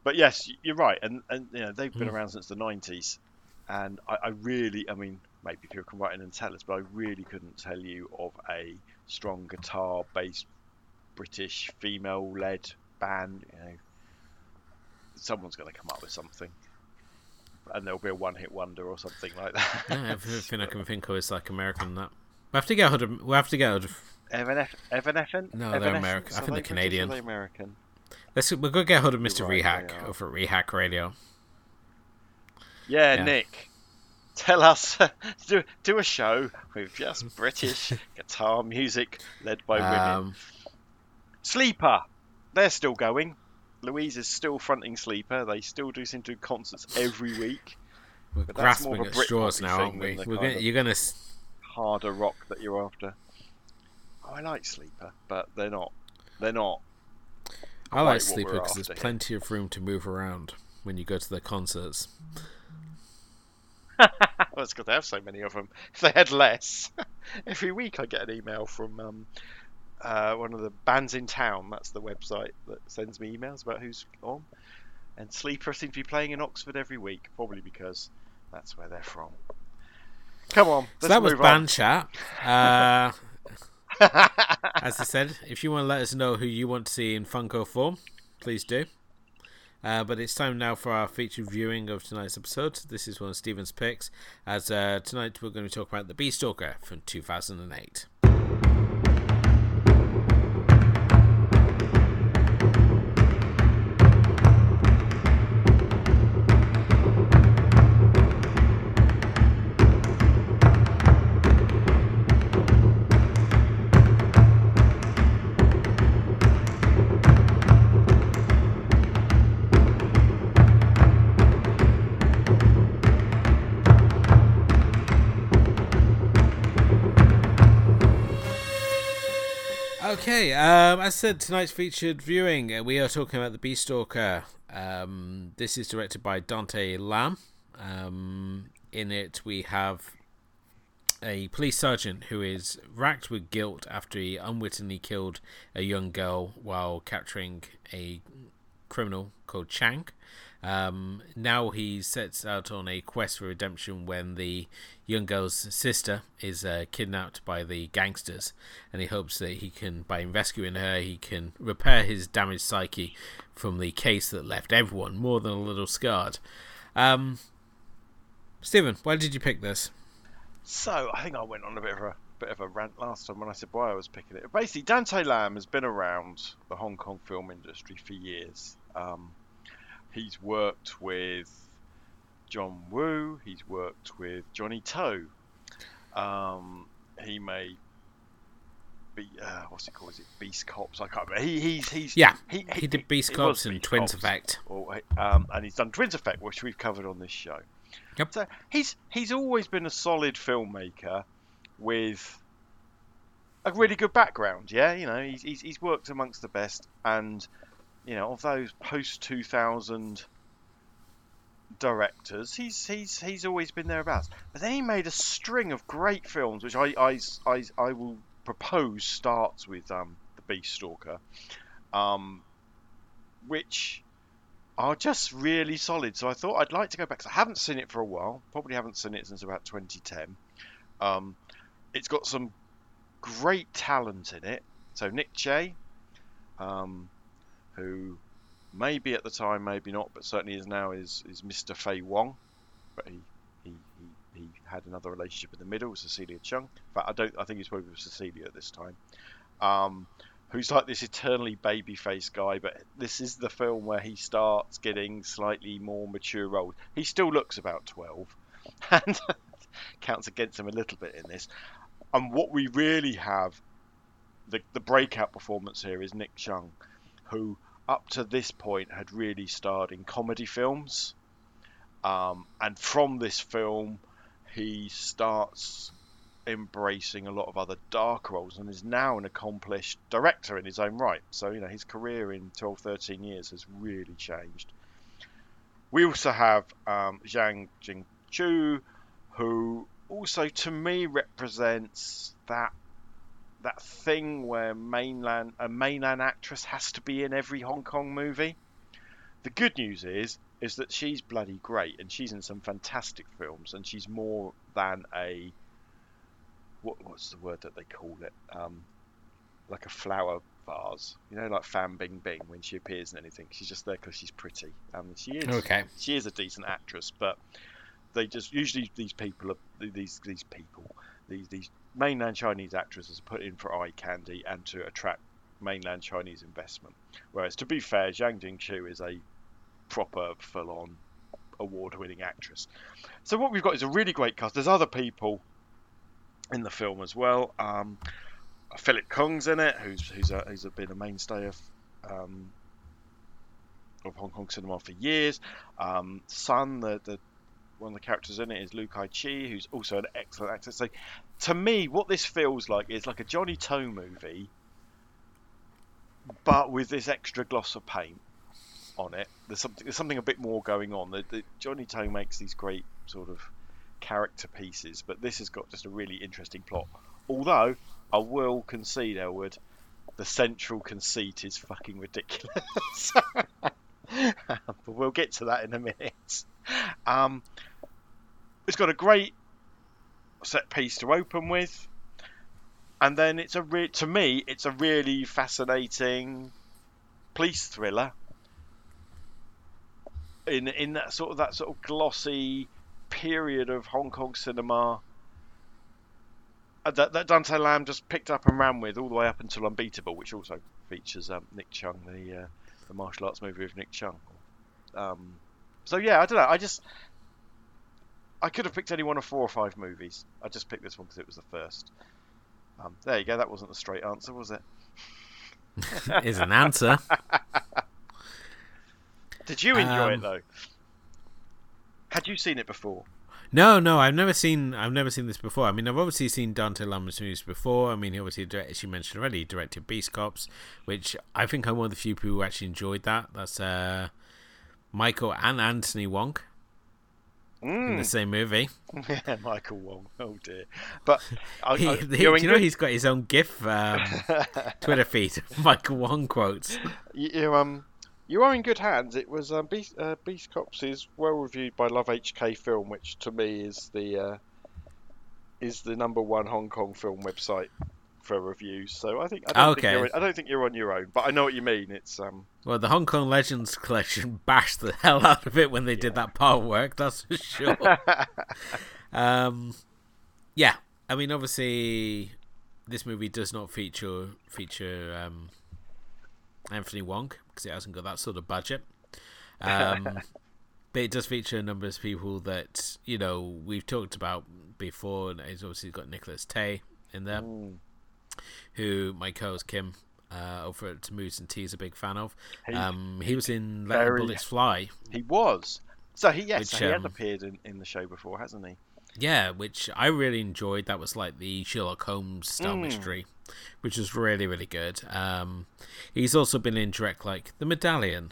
but yes, you're right, and and you know they've been Hmm. around since the '90s, and I, I really, I mean, maybe people can write in and tell us, but I really couldn't tell you of a strong guitar-based British female-led band. You know, someone's going to come up with something. And there'll be a one-hit wonder or something like that. No, everything I can think of is like American. That we have to get hold of. We have to get hold of. Evanescence? Evanescence? No, they're American. I think they they're Canadian. they American. Let's. We're gonna get hold of Mr. right, Rehack over at Rehack Radio. Yeah, Yeah. Nick, tell us do do a show with just British guitar music led by women. Um, Sleeper, they're still going. Louise is still fronting Sleeper. They still do seem to do concerts every week. we're But that's more grasping of a at straws now, aren't we? We're gonna, you're gonna. Harder rock that you're after. Oh, I like Sleeper, but they're not. They're not. I like Sleeper because there's here. plenty of room to move around when you go to their concerts. Well, it's because they have so many of them. If they had less, every week I get an email from um, uh, one of the bands in town. That's the website that sends me emails about who's on. And Sleeper seem to be playing in Oxford every week, probably because that's where they're from. Come on, So that was band chat. Uh, as I said, if you want to let us know who you want to see in Funko form, please do. Uh, but it's time now for our featured viewing of tonight's episode. This is one of Steven's picks. As uh, tonight we're going to talk about the Beast Stalker from 2008. Okay, um, as I said, tonight's featured viewing, uh, we are talking about the Beast Stalker. Um, this is directed by Dante Lam. Um, in it, we have a police sergeant who is racked with guilt after he unwittingly killed a young girl while capturing a criminal called Chang. Um, now he sets out on a quest for redemption when the young girl's sister is uh, kidnapped by the gangsters, and he hopes that he can, by rescuing her, he can repair his damaged psyche from the case that left everyone more than a little scarred. Um, Stephen, why did you pick this? So I think I went on a bit of a bit of a rant last time when I said why I was picking it. Basically, Dante Lam has been around the Hong Kong film industry for years. Um, he's worked with John Woo. He's worked with Johnny To. Um, he made be uh, what's it called? Is it Beast Cops? I can't remember. He, he's he's yeah. He, he, he did Beast Cops and Twins Cops, Effect. Or, um, and he's done Twins Effect, which we've covered on this show. Yep. So he's he's always been a solid filmmaker with a really good background. Yeah, you know, he's he's, he's worked amongst the best, and you know, of those post two thousand directors, he's he's he's always been thereabouts. But then he made a string of great films, which I I, I, I will propose starts with um, the Beast Stalker, um, which are just really solid. So I thought I'd like to go back. Cause I haven't seen it for a while. Probably haven't seen it since about 2010. Um, it's got some great talent in it. So Nick Tse, um, who maybe at the time, maybe not, but certainly is now is is Mr. Faye Wong, but he he, he, he had another relationship in the middle with Cecilia Cheung. In fact, I don't. I think he's probably with Cecilia at this time. Um, who's like this eternally baby-faced guy, but this is the film where he starts getting slightly more mature roles. He still looks about 12, and counts against him a little bit in this. And what we really have, the, the breakout performance here is Nick Cheung, who up to this point had really starred in comedy films. Um, and from this film, he starts embracing a lot of other dark roles and is now an accomplished director in his own right. So, you know, his career in 12, 13 years has really changed. We also have um, Zhang Jingchu, who also to me represents that that thing where mainland a mainland actress has to be in every Hong Kong movie. The good news is is that she's bloody great and she's in some fantastic films and she's more than a what, what's the word that they call it? Um, like a flower vase, you know, like Fan Bingbing when she appears in anything. She's just there because she's pretty. Um, she is. Okay. She is a decent actress, but they just usually these people are these these people these these mainland Chinese actresses are put in for eye candy and to attract mainland Chinese investment. Whereas to be fair, Zhang Jingchu is a proper full on award winning actress. So what we've got is a really great cast. There's other people in the film as well. Um, Philip Keung's in it, who's who's, a, who's been a mainstay of um, of Hong Kong cinema for years. Um, Sun, the, the one of the characters in it is Liu Kai Chi, who's also an excellent actor. So, to me, what this feels like is like a Johnny To movie, but with this extra gloss of paint on it. There's something there's something a bit more going on. The, the Johnny To makes these great sort of character pieces, but this has got just a really interesting plot. Although I will concede, Elwood, the central conceit is fucking ridiculous. but we'll get to that in a minute. Um, it's got a great set piece to open with, and then it's a re- to me it's a really fascinating police thriller in in that sort of that sort of glossy period of Hong Kong cinema uh, that, that Dante Lam just picked up and ran with all the way up until Unbeatable, which also features um, Nick Cheung, the uh, the martial arts movie with Nick Cheung. Um, so yeah, I don't know. I just I could have picked any one of four or five movies. I just picked this one because it was the first. Um, there you go. That wasn't a straight answer, was it? is an answer. Did you enjoy Um, it though? Had you seen it before? No, no, I've never seen. I've never seen this before. I mean, I've obviously seen Dante Lam's movies before. I mean, he obviously, as you mentioned already, he directed Beast Cops, which I think I'm one of the few people who actually enjoyed that. That's uh, Michael and Anthony Wong in the Mm. same movie. yeah, Michael Wong. Oh dear. But I, He, I, he- you know he's got his own GIF um, Twitter feed, Michael Wong quotes. you, you, um, you are in good hands. It was um, Beast, uh, Beast Cops is well reviewed by Love HK Film, which to me is the uh, is the number one Hong Kong film website for reviews. So I think I don't, Okay. think, you're, I don't think you're on your own, but I know what you mean. It's um Well, the Hong Kong Legends collection bashed the hell out of it when they did that part work. That's for sure. um, yeah, I mean, obviously, this movie does not feature feature um, Anthony Wong because it hasn't got that sort of budget. Um, but it does feature a number of people that you know we've talked about before. And it's obviously got Nicholas Tse in there, mm, who my co-host Kim uh, over at Moose and T is a big fan of. He- um, he was in Let the very- Bullets Fly. he was. So he yes, Which, he has um, appeared in, in the show before, hasn't he? Yeah, which I really enjoyed. That was like the Sherlock Holmes style Mm. mystery, which was really, really good. Um, he's also been in direct like The Medallion.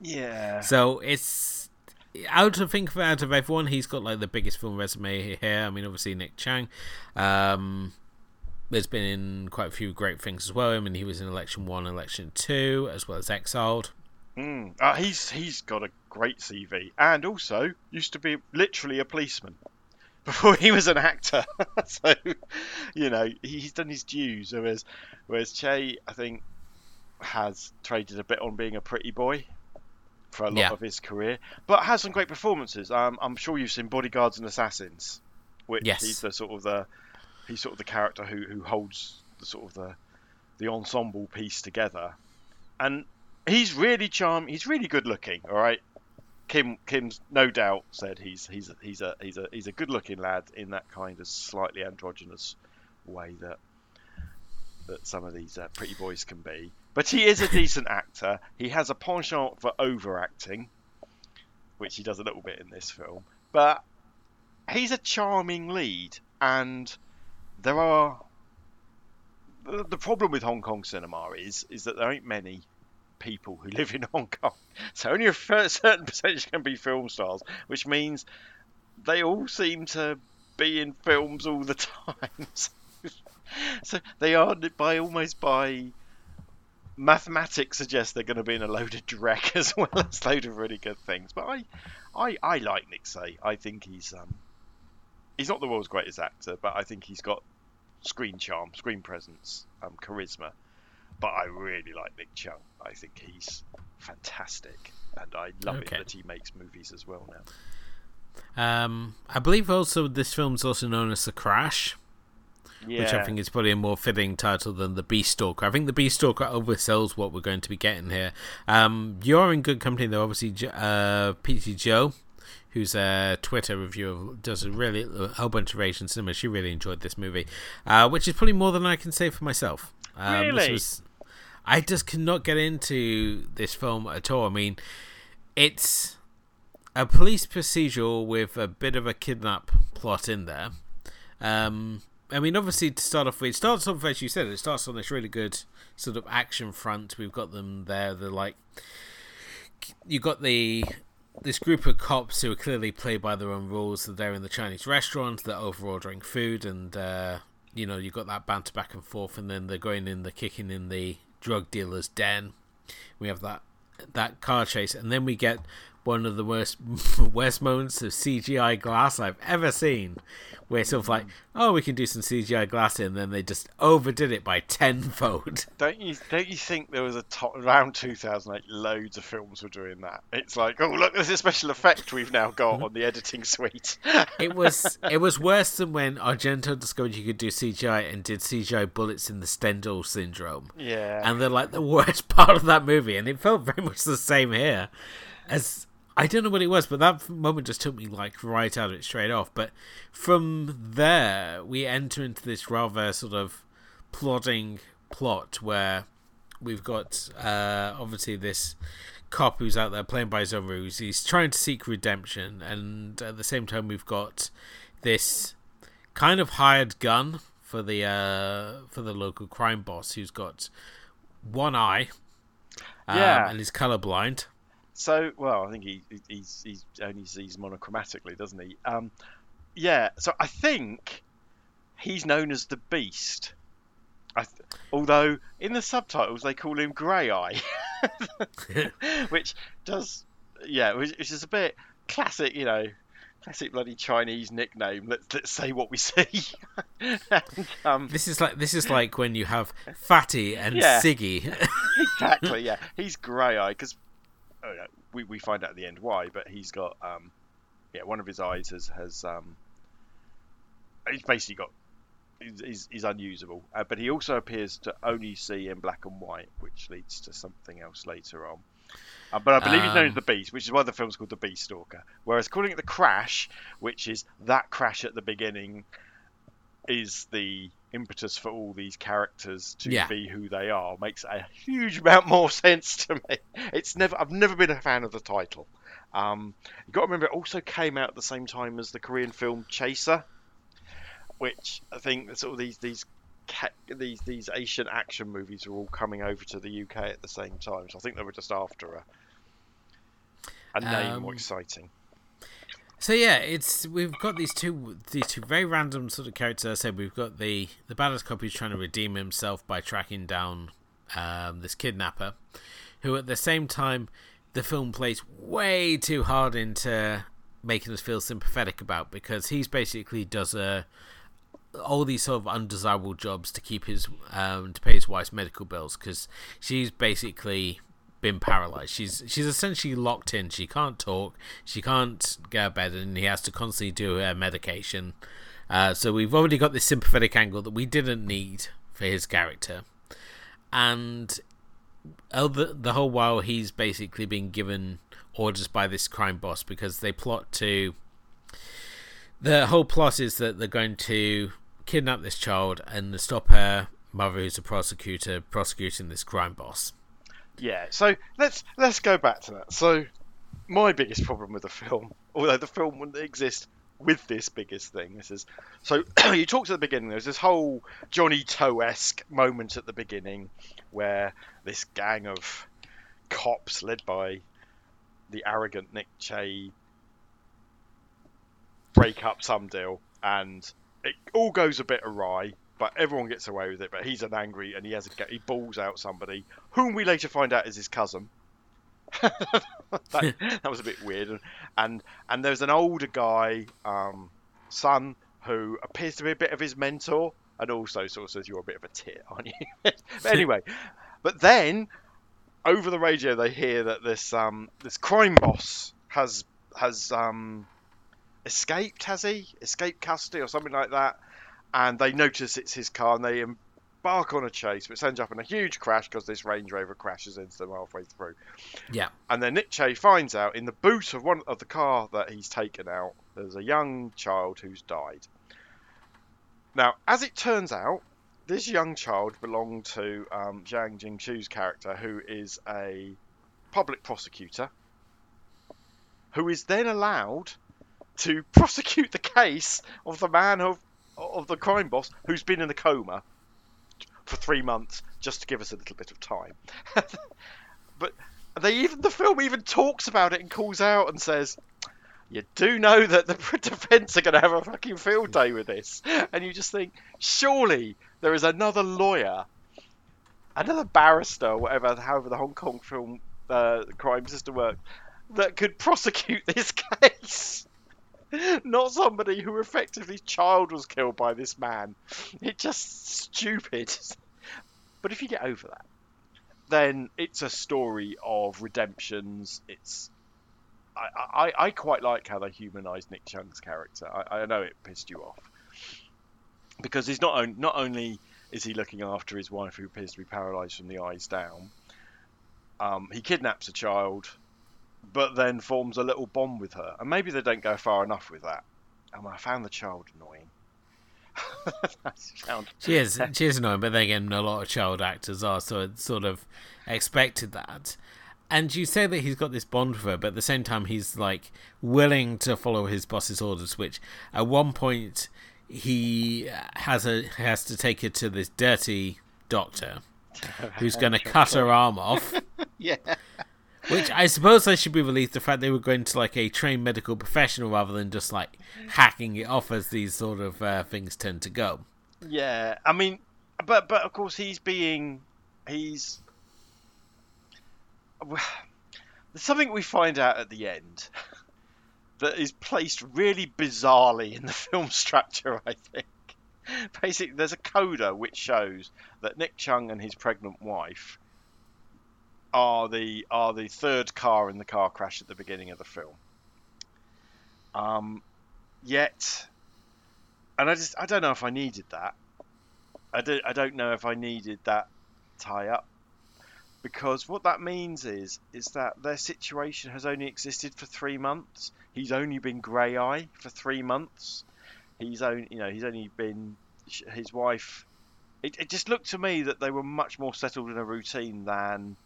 Yeah. So it's out of think of out of everyone, he's got like the biggest film resume here. I mean, obviously Nick Cheung. Um, there's been in quite a few great things as well. I mean, he was in Election One, Election Two, as well as Exiled. Mm. Uh, he's he's got a great CV, and also used to be literally a policeman before he was an actor. so, you know, he's done his dues. Whereas, whereas Tse, I think, has traded a bit on being a pretty boy for a lot Yeah. of his career, but has some great performances. Um, I'm sure you've seen Bodyguards and Assassins, which Yes. he's the sort of the he's sort of the character who who holds the sort of the the ensemble piece together, and he's really charming. He's really good looking. All right, Kim Kim's no doubt said he's he's he's a he's a he's a good looking lad in that kind of slightly androgynous way that that some of these uh, pretty boys can be. But he is a decent actor. He has a penchant for overacting, which he does a little bit in this film. But he's a charming lead, and there are the problem with Hong Kong cinema is is that there ain't many people who live in Hong Kong. So only a certain percentage can be film stars, which means they all seem to be in films all the time. So, they are by almost by mathematics suggests they're going to be in a load of dreck as well as a load of really good things. But I, I, I like Nick Tse. I think he's um, he's not the world's greatest actor, but I think he's got screen charm, screen presence, um, charisma. But I really like Nick Cheung. I think he's fantastic, and I love Okay. it that he makes movies as well now. Um, I believe also this film's also known as The Crash. Yeah, which I think is probably a more fitting title than the Beast Stalker. I think the Beast Stalker oversells what we're going to be getting here. Um, you're in good company though. Obviously, uh, PT Joe, who's a Twitter reviewer, does a really a whole bunch of Asian cinema. She really enjoyed this movie, uh, which is probably more than I can say for myself. Um, this Really? was- I just cannot get into this film at all. I mean, it's a police procedural with a bit of a kidnap plot in there. Um, I mean, obviously, to start off with, it starts off as you said. It starts on this really good sort of action front. We've got them there. They're like, you got the this group of cops who are clearly played by their own rules. They're in the Chinese restaurant. They're over ordering food, and uh, you know you've got that banter back and forth, and then they're going in, they're kicking in the drug dealer's den. We have that that car chase, and then we get one of the worst worst moments of CGI glass I've ever seen, where it's sort of like, oh, we can do some CGI glass, and then they just overdid it by tenfold. Don't you don't you think there was a top around 2008 loads of films were doing that? It's like, oh look, there's a special effect we've now got on the editing suite. It was it was worse than when Argento discovered you could do CGI and did CGI bullets in the Stendhal syndrome. yeah, and they're like the worst part of that movie, and it felt very much the same here. As I don't know what it was, but that moment just took me like right out of it straight off. But from there, we enter into this rather sort of plodding plot where we've got uh, obviously this cop who's out there playing by his own rules. He's trying to seek redemption, and at the same time, we've got this kind of hired gun for the uh, for the local crime boss who's got one eye, um, Yeah. and is colorblind. So, well, I think he he- he's, he's only sees monochromatically, doesn't he? Um, yeah. So I think he's known as the Beast. I th- although in the subtitles they call him Grey Eye. which does, yeah, which, which is a bit classic, you know, classic bloody Chinese nickname. Let's let's say what we see. and, um, This is like this is like when you have Fatty and Yeah. Siggy. exactly, yeah, he's grey eye because oh, no, we we find out at the end why, but he's got um, yeah, one of his eyes has has um, he's basically got. He's, he's, he's unusable, uh, but he also appears to only see in black and white, which leads to something else later on. Uh, but I believe he's known as Um. the Beast, which is why the film's called the Beast Stalker. Whereas calling it the Crash, which is that crash at the beginning, is the impetus for all these characters to Yeah. be who they are, makes a huge amount more sense to me. It's never, I've never been a fan of the title. Um, you got to remember, it also came out at the same time as the Korean film Chaser, which I think sort of these these these these Asian action movies were all coming over to the UK at the same time. So I think they were just after a a name more Um, exciting. So yeah, it's we've got these two these two very random sort of characters. I said we've got the the badass cop who's trying to redeem himself by tracking down um, this kidnapper, who at the same time the film plays way too hard into making us feel sympathetic about because he's basically does a all these sort of undesirable jobs to keep his um, to pay his wife's medical bills because she's basically been paralyzed. She's she's essentially locked in. She can't talk. She can't get out bed, and he has to constantly do her medication. Uh, so we've already got this sympathetic angle that we didn't need for his character, and the the whole while he's basically been given orders by this crime boss because they plot to. The whole plot is that they're going to kidnap this child and stop her mother, who's a prosecutor, prosecuting this crime boss. Yeah, so let's let's go back to that. So my biggest problem with the film, although the film wouldn't exist with this biggest thing, this is so you talked at the beginning. There's this whole Johnny To esque moment at the beginning where this gang of cops led by the arrogant Nick Tse break up some deal and it all goes a bit awry but everyone gets away with it but he's an angry and he has a he balls out somebody. Whom we later find out is his cousin. That, that was a bit weird. And and, and there's an older guy um, son who appears to be a bit of his mentor and also sort of says you're a bit of a tit aren't you? But anyway but then over the radio they hear that this um this crime boss has has um escaped has he? Escaped custody or something like that and they notice it's his car and they embark on a chase which ends up in a huge crash because this range rover crashes into them halfway through Yeah. and then Nick Tse finds out in the boot of one of the car that he's taken out there's a young child who's died now as it turns out this young child belonged to um, Zhang Jingchu's character, who is a public prosecutor, who is then allowed to prosecute the case of the man of of the crime boss who's been in a coma for three months, just to give us a little bit of time. but they even the film even talks about it and calls out and says. You do know that the defense are going to have a fucking field day with this, and you just think, surely there is another lawyer, another barrister, whatever, however the Hong Kong film uh, crime system works, that could prosecute this case. Not somebody who effectively child was killed by this man. It's just stupid. But if you get over that, then it's a story of redemptions. It's I, I, I quite like how they humanised Nick Cheung's character. I, I know it pissed you off because he's not on, not only is he looking after his wife who appears to be paralysed from the eyes down, um, he kidnaps a child, but then forms a little bond with her. And maybe they don't go far enough with that. And I found the child annoying. I She is she is annoying, but then again, a lot of child actors are, so it's sort of expected that. And you say that he's got this bond with her, but at the same time, he's like willing to follow his boss's orders. Which at one point he has a has to take her to this dirty doctor who's going to cut her arm off. yeah. Which I suppose I should be relieved the fact they were going to like a trained medical professional rather than just like hacking it off as these sort of uh, things tend to go. Yeah, I mean, but but of course he's being he's there's something we find out at the end that is placed really bizarrely in the film structure. I think. Basically, there's a coda which shows that Nick Cheung and his pregnant wife are the are the third car in the car crash at the beginning of the film. Um, yet, and I just I don't know if I needed that. I don't I don't know if I needed that tie up because what that means is is that their situation has only existed for three months. He's only been grey eye for three months. He's only you know he's only been his wife. It, it just looked to me that they were much more settled in a routine than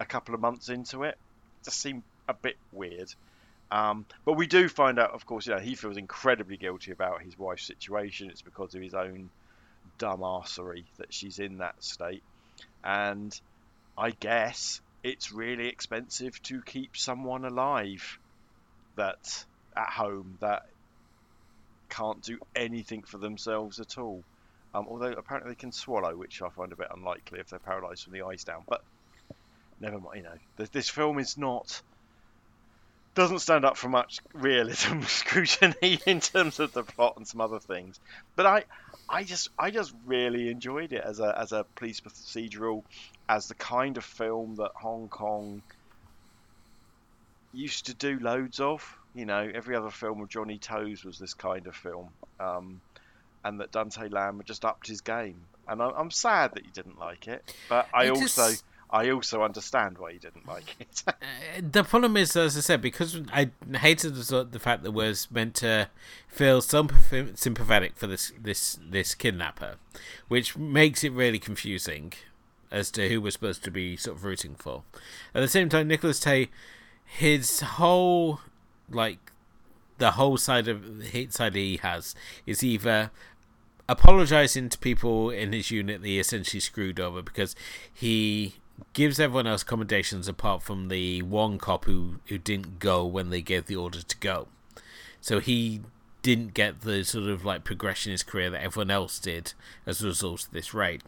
a couple of months into it. it just seemed a bit weird. Um, but we do find out, of course, you know, he feels incredibly guilty about his wife's situation. It's because of his own dumbassery that she's in that state. And I guess it's really expensive to keep someone alive that at home that can't do anything for themselves at all. Um, although apparently they can swallow, which I find a bit unlikely if they're paralysed from the eyes down. But never mind. You know, this, this film is not doesn't stand up for much realism scrutiny in terms of the plot and some other things. But I, I just, I just really enjoyed it as a as a police procedural, as the kind of film that Hong Kong used to do loads of. You know, every other film of Johnny To's was this kind of film, um, and that Dante Lam just upped his game. And I, am sad that you didn't like it, but I it also. Just I also understand why you didn't like it. uh, the problem is, as I said, because I hated the, fact that was meant to feel sympathetic for this this this kidnapper, which makes it really confusing as to who we're supposed to be sort of rooting for. At the same time, Nicholas Tse, his whole like the whole side of hit side he has is either apologizing to people in his unit that he essentially screwed over because he gives everyone else commendations apart from the one cop who, who didn't go when they gave the order to go. So he didn't get the sort of like progression in his career that everyone else did as a result of this raid.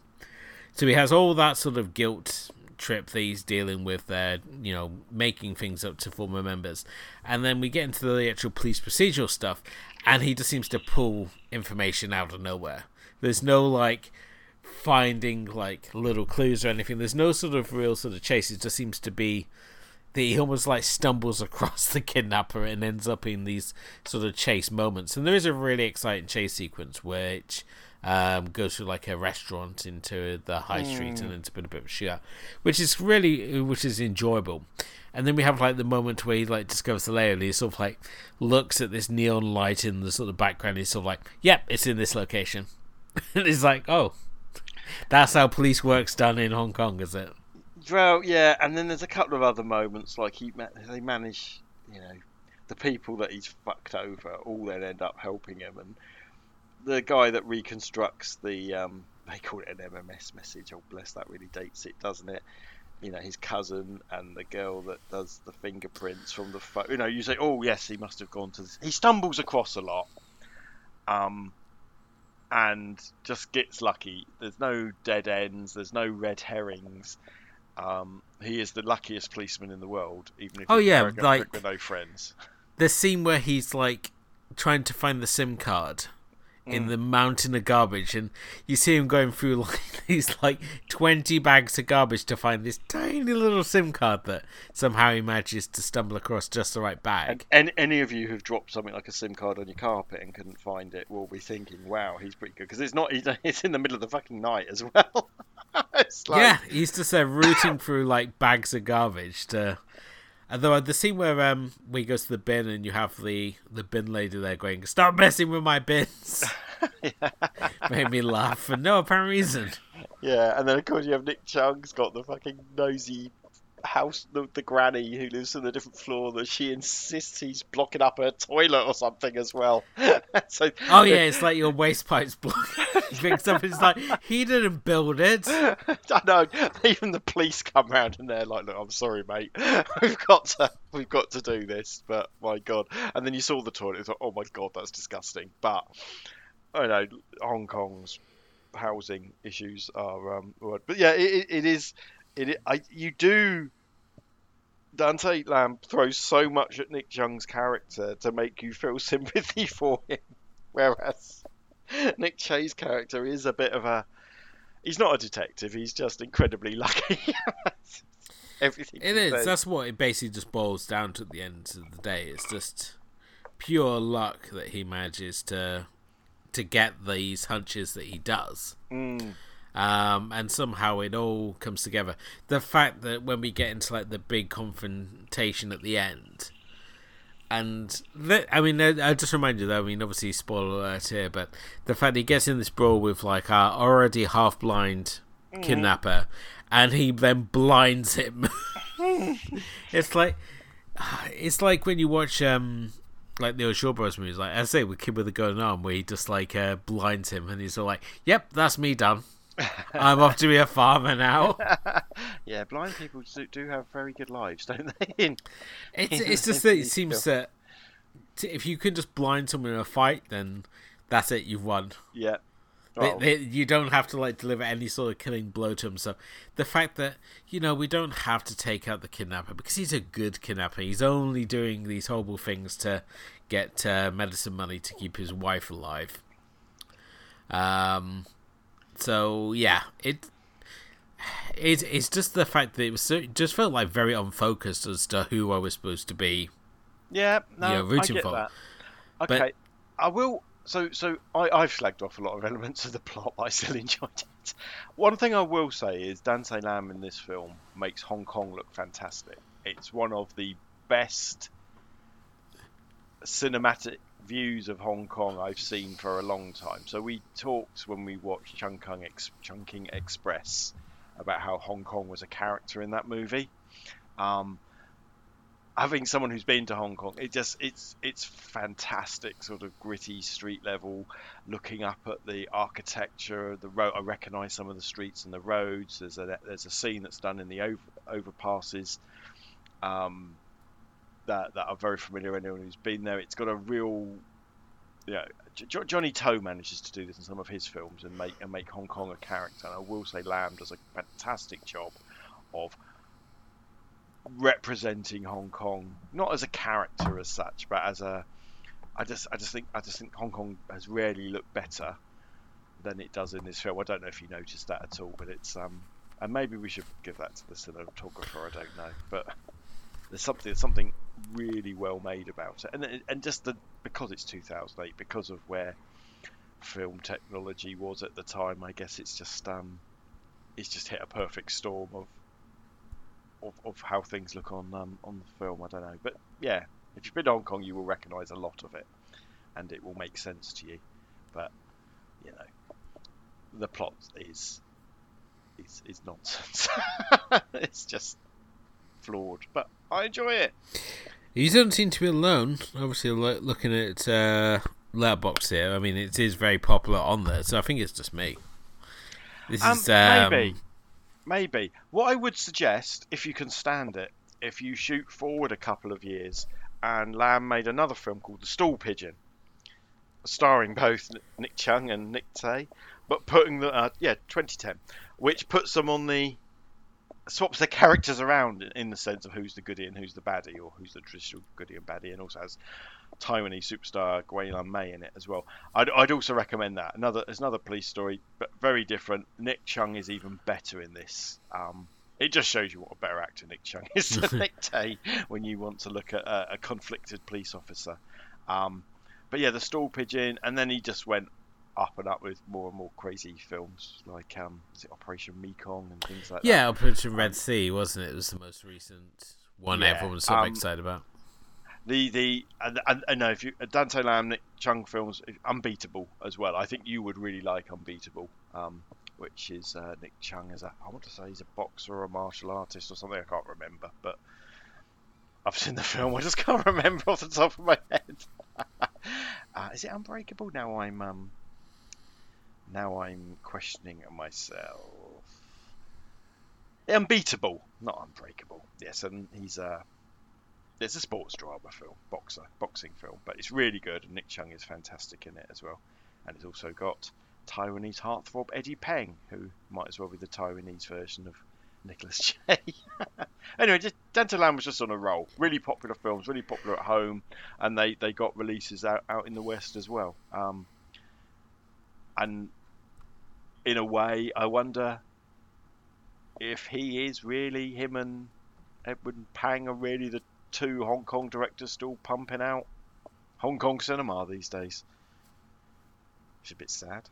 So he has all that sort of guilt trip that he's dealing with there, you know, making things up to former members. And then we get into the actual police procedural stuff, and he just seems to pull information out of nowhere. There's no like finding like little clues or anything. There's no sort of real sort of chase. It just seems to be that he almost like stumbles across the kidnapper and ends up in these sort of chase moments. And there is a really exciting chase sequence which um, goes through like a restaurant into the high street mm. and into a bit of a shootout, which is really which is enjoyable. And then we have like the moment where he like discovers the layer and he sort of like looks at this neon light in the sort of background. He's sort of like, "Yep, it's in this location." and he's like, "Oh, that's how police work's done in Hong Kong, is it? Well, yeah, and then there's a couple of other moments like he they manage, you know, the people that he's fucked over all then end up helping him, and the guy that reconstructs the um, they call it an MMS message. Oh, bless that really dates it, doesn't it? You know, his cousin and the girl that does the fingerprints from the phone. You know, you say, oh yes, he must have gone to. This. He stumbles across a lot. Um, and just gets lucky. There's no dead ends. There's no red herrings. Um, he is the luckiest policeman in the world, even if oh yeah, like with no friends. The scene where he's like trying to find the SIM card in mm. the mountain of garbage, and you see him going through like these like twenty bags of garbage to find this tiny little SIM card that somehow he manages to stumble across just the right bag. And, and any of you who've dropped something like a SIM card on your carpet and couldn't find it will be thinking, "Wow, he's pretty good," because it's not. It's in the middle of the fucking night as well. like... Yeah, he's just there rooting through like bags of garbage to Although the scene where um we goes to the bin and you have the the bin lady there going, "Stop messing with my bins," made me laugh for no apparent reason. Yeah, and then of course you have Nick Cheung's got the fucking nosy house, the, the granny who lives on a different floor that she insists he's blocking up her toilet or something as well. so, oh yeah, it's like your waste pipe's blocking up. It's like he didn't build it. I know. Even the police come round and they're like, "Look, I'm sorry, mate. We've got to, we've got to do this." But my god! And then you saw the toilet. It's like, "Oh my god, that's disgusting." But I know Hong Kong's housing issues are um, but yeah, it, it is it, I, you do Dante Lam throws so much at Nick Cheung's character to make you feel sympathy for him, whereas Nick Tse's character is a bit of a. He's not a detective. He's just incredibly lucky. Everything. It is. says. That's what it basically just boils down to at the end of the day. It's just pure luck that he manages to to get these hunches that he does. Mm. Um, and somehow it all comes together. The fact that when we get into like the big confrontation at the end, and that, I mean, I, I just remind you that I mean, obviously, spoiler alert here, but the fact he gets in this brawl with like our already half blind kidnapper, and he then blinds him. it's like it's like when you watch um like the old Shaw Bros movies, like I say with Kid with a Golden Arm, where he just like uh, blinds him, and he's all like, "Yep, that's me done. I'm off to be a farmer now." Yeah, blind people do, do have very good lives, don't they? In- It's in- it's just that it seems that t- if you can just blind someone in a fight, then that's it. You've won. yeah. They, Oh, they, you don't have to like deliver any sort of killing blow to him. So the fact that you know we don't have to take out the kidnapper because he's a good kidnapper. He's only doing these horrible things to get uh, medicine money to keep his wife alive. Um. So yeah, it. It, it's just the fact that it was so, it just felt like very unfocused as to who I was supposed to be. Yeah, no, Yeah, I rooting for. that. But- Okay, I will. So, so I, I've flagged off a lot of elements of the plot, but I still enjoyed it. One thing I will say is Dante Lam in this film makes Hong Kong look fantastic. It's one of the best cinematic views of Hong Kong I've seen for a long time. So we talked when we watched Chungking, Ex- Chungking Express about how Hong Kong was a character in that movie. Um, having someone who's been to Hong Kong, it just it's it's fantastic, sort of gritty street level, looking up at the architecture, the road. I recognise some of the streets and the roads. There's a there's a scene that's done in the over, overpasses, um, that that are very familiar. Anyone who's been there, it's got a real. You know, J- Johnny To manages to do this in some of his films and make and make Hong Kong a character. And I will say Lam does a fantastic job of representing Hong Kong, not as a character as such, but as a. I just, I just think, I just think Hong Kong has rarely looked better than it does in this film. I don't know if you noticed that at all, but it's um, and maybe we should give that to the cinematographer. I don't know, but there's something, something really well made about it, and and just the because it's 2008, because of where film technology was at the time. I guess it's just um, it's just hit a perfect storm of of, of how things look on um, on the film. I don't know, but yeah, if you've been to Hong Kong, you will recognise a lot of it, and it will make sense to you. But you know, the plot is is is nonsense. it's just flawed, but I enjoy it. You don't seem to be alone. Obviously, lo- looking at uh, Letterboxd here, I mean, it is very popular on there, so I think it's just me. This Um, is um, maybe, maybe. What I would suggest, if you can stand it, if you shoot forward a couple of years, and Lam made another film called The Stool Pigeon, starring both Nick Cheung and Nick Tse, but putting the uh, yeah 2010, which puts them on the swaps their characters around in- the sense of who's the goodie and who's the baddie, or who's the traditional goodie and baddie, and also has Taiwanese superstar Gwei Lun-mei in it as well. I'd, I'd also recommend that. Another there's another police story, but very different. Nick Cheung is even better in this. Um, it just shows you what a better actor Nick Cheung is than Nick Tse when you want to look at a, a conflicted police officer. Um, but yeah, the stool pigeon, and then he just went up and up with more and more crazy films like um, is it Operation Mekong and things like that. yeah, Operation Red Sea, wasn't it? It was the most recent one Yeah, everyone was so um, excited about. The the and, and, and no, if you Dante Lam, Nick Cheung films, Unbeatable as well. I think you would really like Unbeatable, um, which is uh, Nick Cheung as a I want to say he's a boxer or a martial artist or something. I can't remember, but I've seen the film. I just can't remember off the top of my head. uh, is it Unbreakable? Now I'm um, now I'm questioning myself. Unbeatable, not Unbreakable. Yes, and he's uh, it's a sports drama film, boxer, boxing film, but it's really good, and Nick Cheung is fantastic in it as well. And it's also got Taiwanese heartthrob Eddie Peng, who might as well be the Taiwanese version of Nicholas Tse. anyway, just was just on a roll. Really popular films, really popular at home, and they, they got releases out, out in the West as well. Um, and in a way, I wonder if he is really him and Edmond Pang are really the two Hong Kong directors still pumping out Hong Kong cinema these days. It's a bit sad.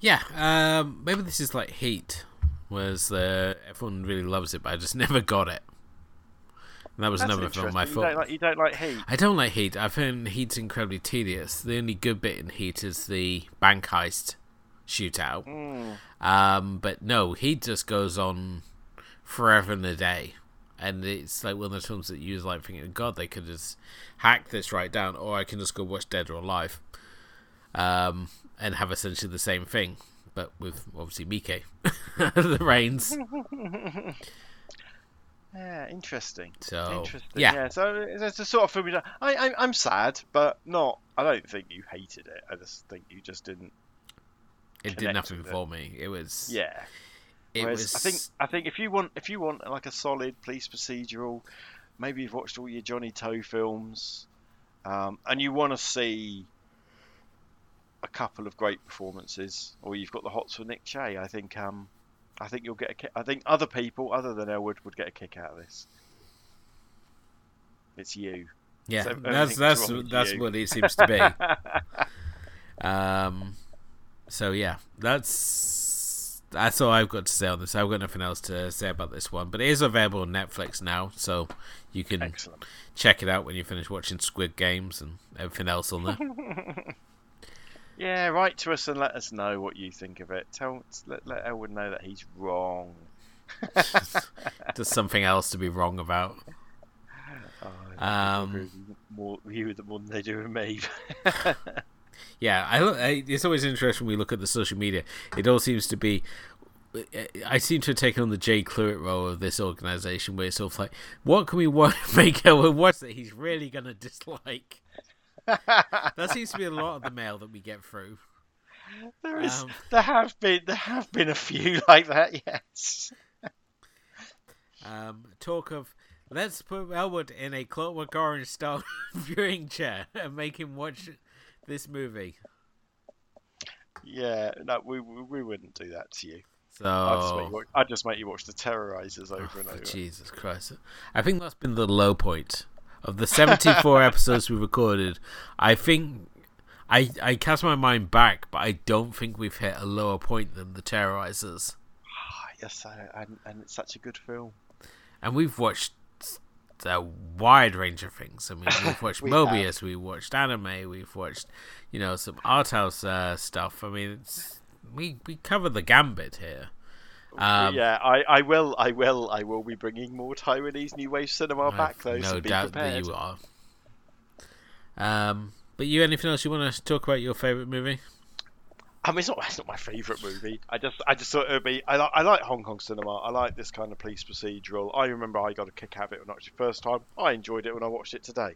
Yeah, um, maybe this is like Heat, whereas uh, everyone really loves it, but I just never got it. And that was That's another film I thought. You don't like, you don't like Heat? I don't like Heat. I find Heat's incredibly tedious. The only good bit in Heat is the bank heist shootout. Mm. Um, but no, Heat just goes on forever and a day. And it's like one of those films that you like thinking, God, they could just hack this right down, or I can just go watch Dead or Alive, um, and have essentially the same thing, but with obviously Miike, the reins. Yeah, interesting. So Interesting. yeah, Yeah. So it's a sort of film. I, I I'm sad, but not. I don't think you hated it. I just think you just didn't. it did nothing for me. It was Yeah. It Whereas was I think I think if you want if you want like a solid police procedural, maybe you've watched all your Johnny To films, um, and you want to see a couple of great performances, or you've got the hots for Nick Tse. I think um, I think you'll get a. I think other people other than Elwood would get a kick out of this. It's you. yeah. so that's that's that's you. what it seems to be. um, so yeah, that's that's all I've got to say on this. I've got nothing else to say about this one, but it is available on Netflix now, so you can Excellent. check it out when you finish watching Squid Games and everything else on there. Yeah, write to us and let us know what you think of it. Tell let, let Elwood know that he's wrong. Just something else to be wrong about. Oh, Um, agree with you more you with more than they do with me. Yeah, I, I it's always interesting when we look at the social media. It all seems to be. I seem to have taken on the Jay Cluett role of this organization, where it's sort of like, what can we wa- make Elwood watch that he's really gonna dislike? that seems to be a lot of the mail that we get through. there is, Um, there have been, there have been a few like that. Yes. Um, talk of let's put Elwood in a Clockwork Orange style viewing chair and make him watch this movie. Yeah. No, we we, wouldn't do that to you. So I'd just make you watch, just make you watch the Terrorizers over and Oh, over. Jesus Christ. I think that's been the low point of the 74 episodes we recorded. I think I I cast my mind back, but I don't think we've hit a lower point than the Terrorizers. Ah, yes, I, and, and it's such a good film. And we've watched a wide range of things. I mean, we've watched We Mobius, we've watched anime, we've watched, you know, some art house uh, stuff. I mean, it's we we cover the gambit here. Um, yeah, I, I will, I will, I will be bringing more Taiwanese New Wave cinema I've back though. no so be doubt prepared. that you are. Um, but you, anything else you want to talk about your favorite movie? I mean, it's not, it's not my favourite movie. I just, I just thought it would be. I, li- I like Hong Kong cinema. I like this kind of police procedural. I remember I got a kick out of it when I watched it first time. I enjoyed it when I watched it today.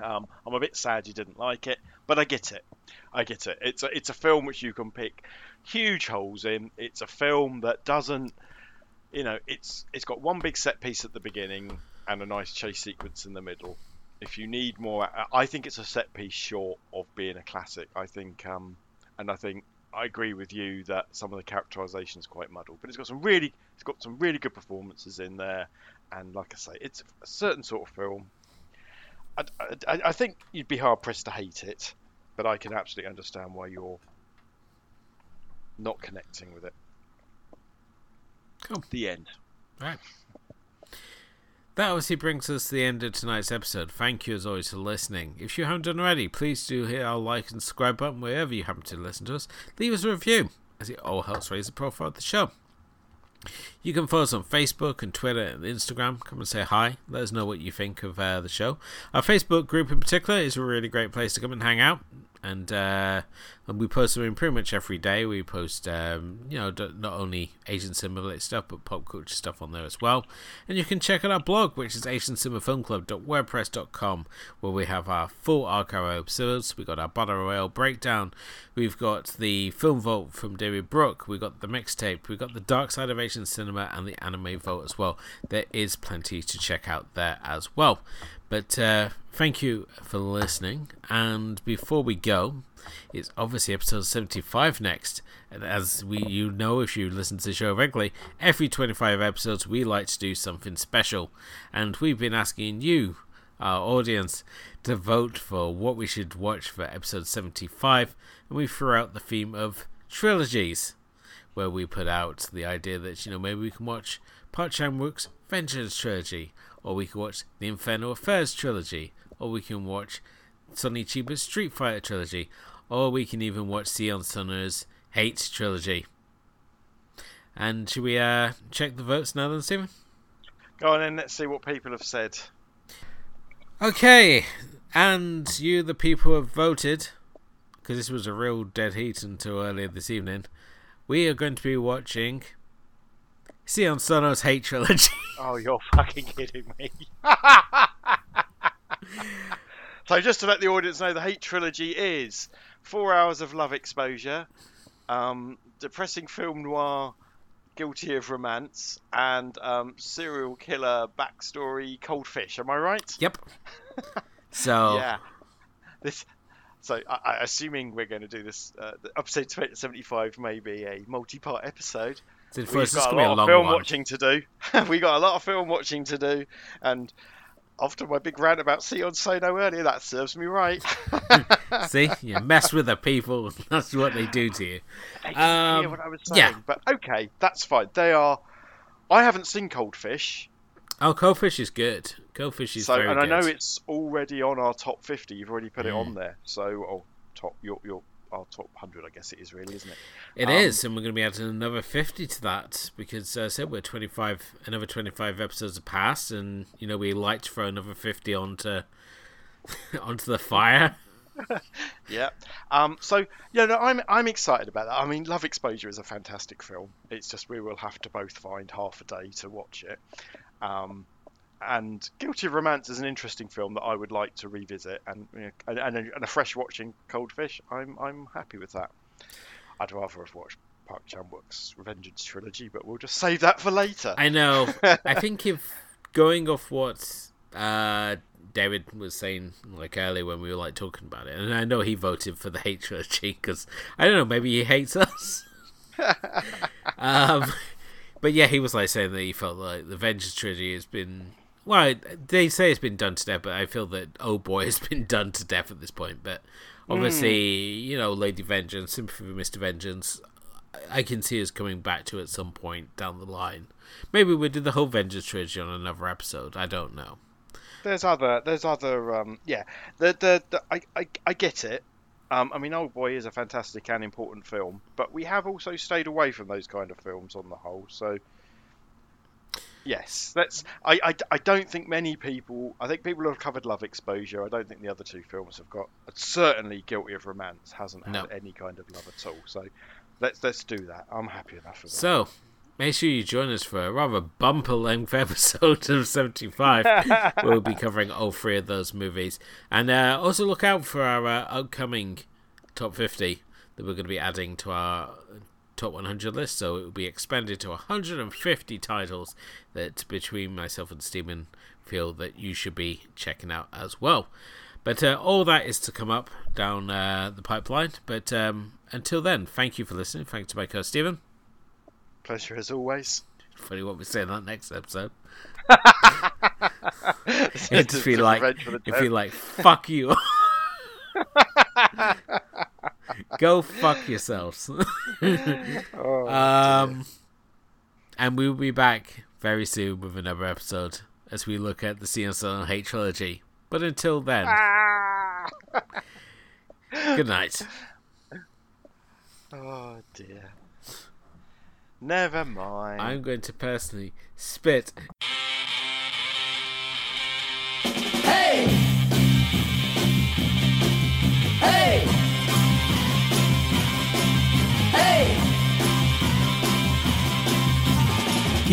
Um, I'm a bit sad you didn't like it, but I get it. I get it. It's a, it's a film which you can pick huge holes in. It's a film that doesn't, you know, it's it's got one big set piece at the beginning and a nice chase sequence in the middle. If you need more, I- think it's a set piece short of being a classic. I think, um, and I think I agree with you that some of the characterization is quite muddled, but it's got some really, it's got some really good performances in there, and like I say, it's a certain sort of film. I, I, I think you'd be hard pressed to hate it, but I can absolutely understand why you're not connecting with it. Cool. The end. Right. That obviously brings us to the end of tonight's episode. Thank you as always for listening. If you haven't done already, please do hit our like and subscribe button wherever you happen to listen to us. Leave us a review, as it all helps raise the profile of the show. You can follow us on Facebook and Twitter and Instagram. Come and say hi. Let us know what you think of uh, the show. Our Facebook group in particular is a really great place to come and hang out. And uh, and we post them in pretty much every day. We post, um, you know, not only Asian cinema stuff, but pop culture stuff on there as well. And you can check out our blog, which is AsianCinemaFilmClub.wordpress.com, where we have our full archive episodes. We got our battle royale breakdown. We've got the film vault from David Brook. We got the mixtape. We got the Dark Side of Asian Cinema and the anime vault as well. There is plenty to check out there as well. But uh, thank you for listening. And before we go, it's obviously episode 75 next. And as we you know if you listen to the show regularly, every 25 episodes we like to do something special. And we've been asking you, our audience, to vote for what we should watch for episode 75. And we threw out the theme of trilogies, where we put out the idea that, you know, maybe we can watch Park Chan Wook's Vengeance trilogy, or we can watch the Infernal Affairs trilogy, or we can watch Sonny Chiba's Street Fighter trilogy, or we can even watch Sion Sono's Hate trilogy. And should we uh, check the votes now then, Stephen? Go on in, let's see what people have said. Okay, and you, the people, who have voted, because this was a real dead heat until earlier this evening. We are going to be watching Sion Sono's Hate trilogy. Oh, you're fucking kidding me. so, just to let the audience know, the Hate trilogy is four hours of love exposure, um, depressing film noir, guilty of romance, and um, serial killer backstory, cold fish. Am I right? Yep. So yeah, this. So, I, I, assuming we're going to do this, uh, episode seventy-five may be a multi-part episode. We've got a lot of film one. watching to do. we got a lot of film watching to do, and after my big rant about Sion Sono earlier, that serves me right. See, you mess with the people. That's what they do to you. Um, what I was saying. Yeah. But okay, that's fine. They are. I haven't seen Cold Fish. Oh, Cold Fish is good. Cold Fish is so, very and good. I know it's already on our top fifty. You've already put mm. it on there. So, oh, top your your our top 100, I guess it is really, isn't it? It um, is, and we're going to be adding another 50 to that because uh, I said we're 25, another 25 episodes have passed, and you know we like to throw another 50 onto onto the fire. yeah. Um, so yeah, no, I'm I'm excited about that. I mean, Love Exposure is a fantastic film. It's just we will have to both find half a day to watch it. Um, and Guilty of Romance is an interesting film that I would like to revisit, and you know, and, and, a, and, a, fresh watching Cold Fish. I'm I'm happy with that. I'd rather have watched Park Chan Wook's Revengeance trilogy, but we'll just save that for later. I know. I think if going off what uh, David was saying like earlier when we were like talking about it, and I know he voted for the hate trilogy because I don't know, maybe he hates us. um, but yeah, he was like saying that he felt like the Vengeance trilogy has been well, they say it's been done to death, but I feel that Oh Boy has been done to death at this point. But obviously, mm. you know, Lady Vengeance, Sympathy for Mr. Vengeance, I can see us coming back to at some point down the line. Maybe we do the whole Vengeance trilogy on another episode. I don't know. There's other, there's other, um, yeah. The, the, the I, I, I get it. Um, I mean, Old Boy is a fantastic and important film, but we have also stayed away from those kind of films on the whole. So Yes, that's. I, I, I don't think many people. I think people have covered Love Exposure. I don't think the other two films have got. Certainly, Guilty of Romance hasn't no. had any kind of love at all. So, let's let's do that. I'm happy enough with that. So, make sure you join us for a rather bumper length episode of 75. we'll be covering all three of those movies, and uh, also look out for our uh, upcoming top 50 that we're going to be adding to our top 100 list, so it will be expanded to 150 titles that between myself and Stephen feel that you should be checking out as well. But uh, all that is to come up down uh, the pipeline. But um, until then, thank you for listening. Thanks to my co Stephen. Pleasure as always. Funny what we say in that next episode. it feel like, it feel like, fuck you. Go fuck yourselves. oh, um, and we'll be back very soon with another episode as we look at the CSL Hate trilogy. But until then, ah! good night. Oh dear. Never mind. I'm going to personally spit.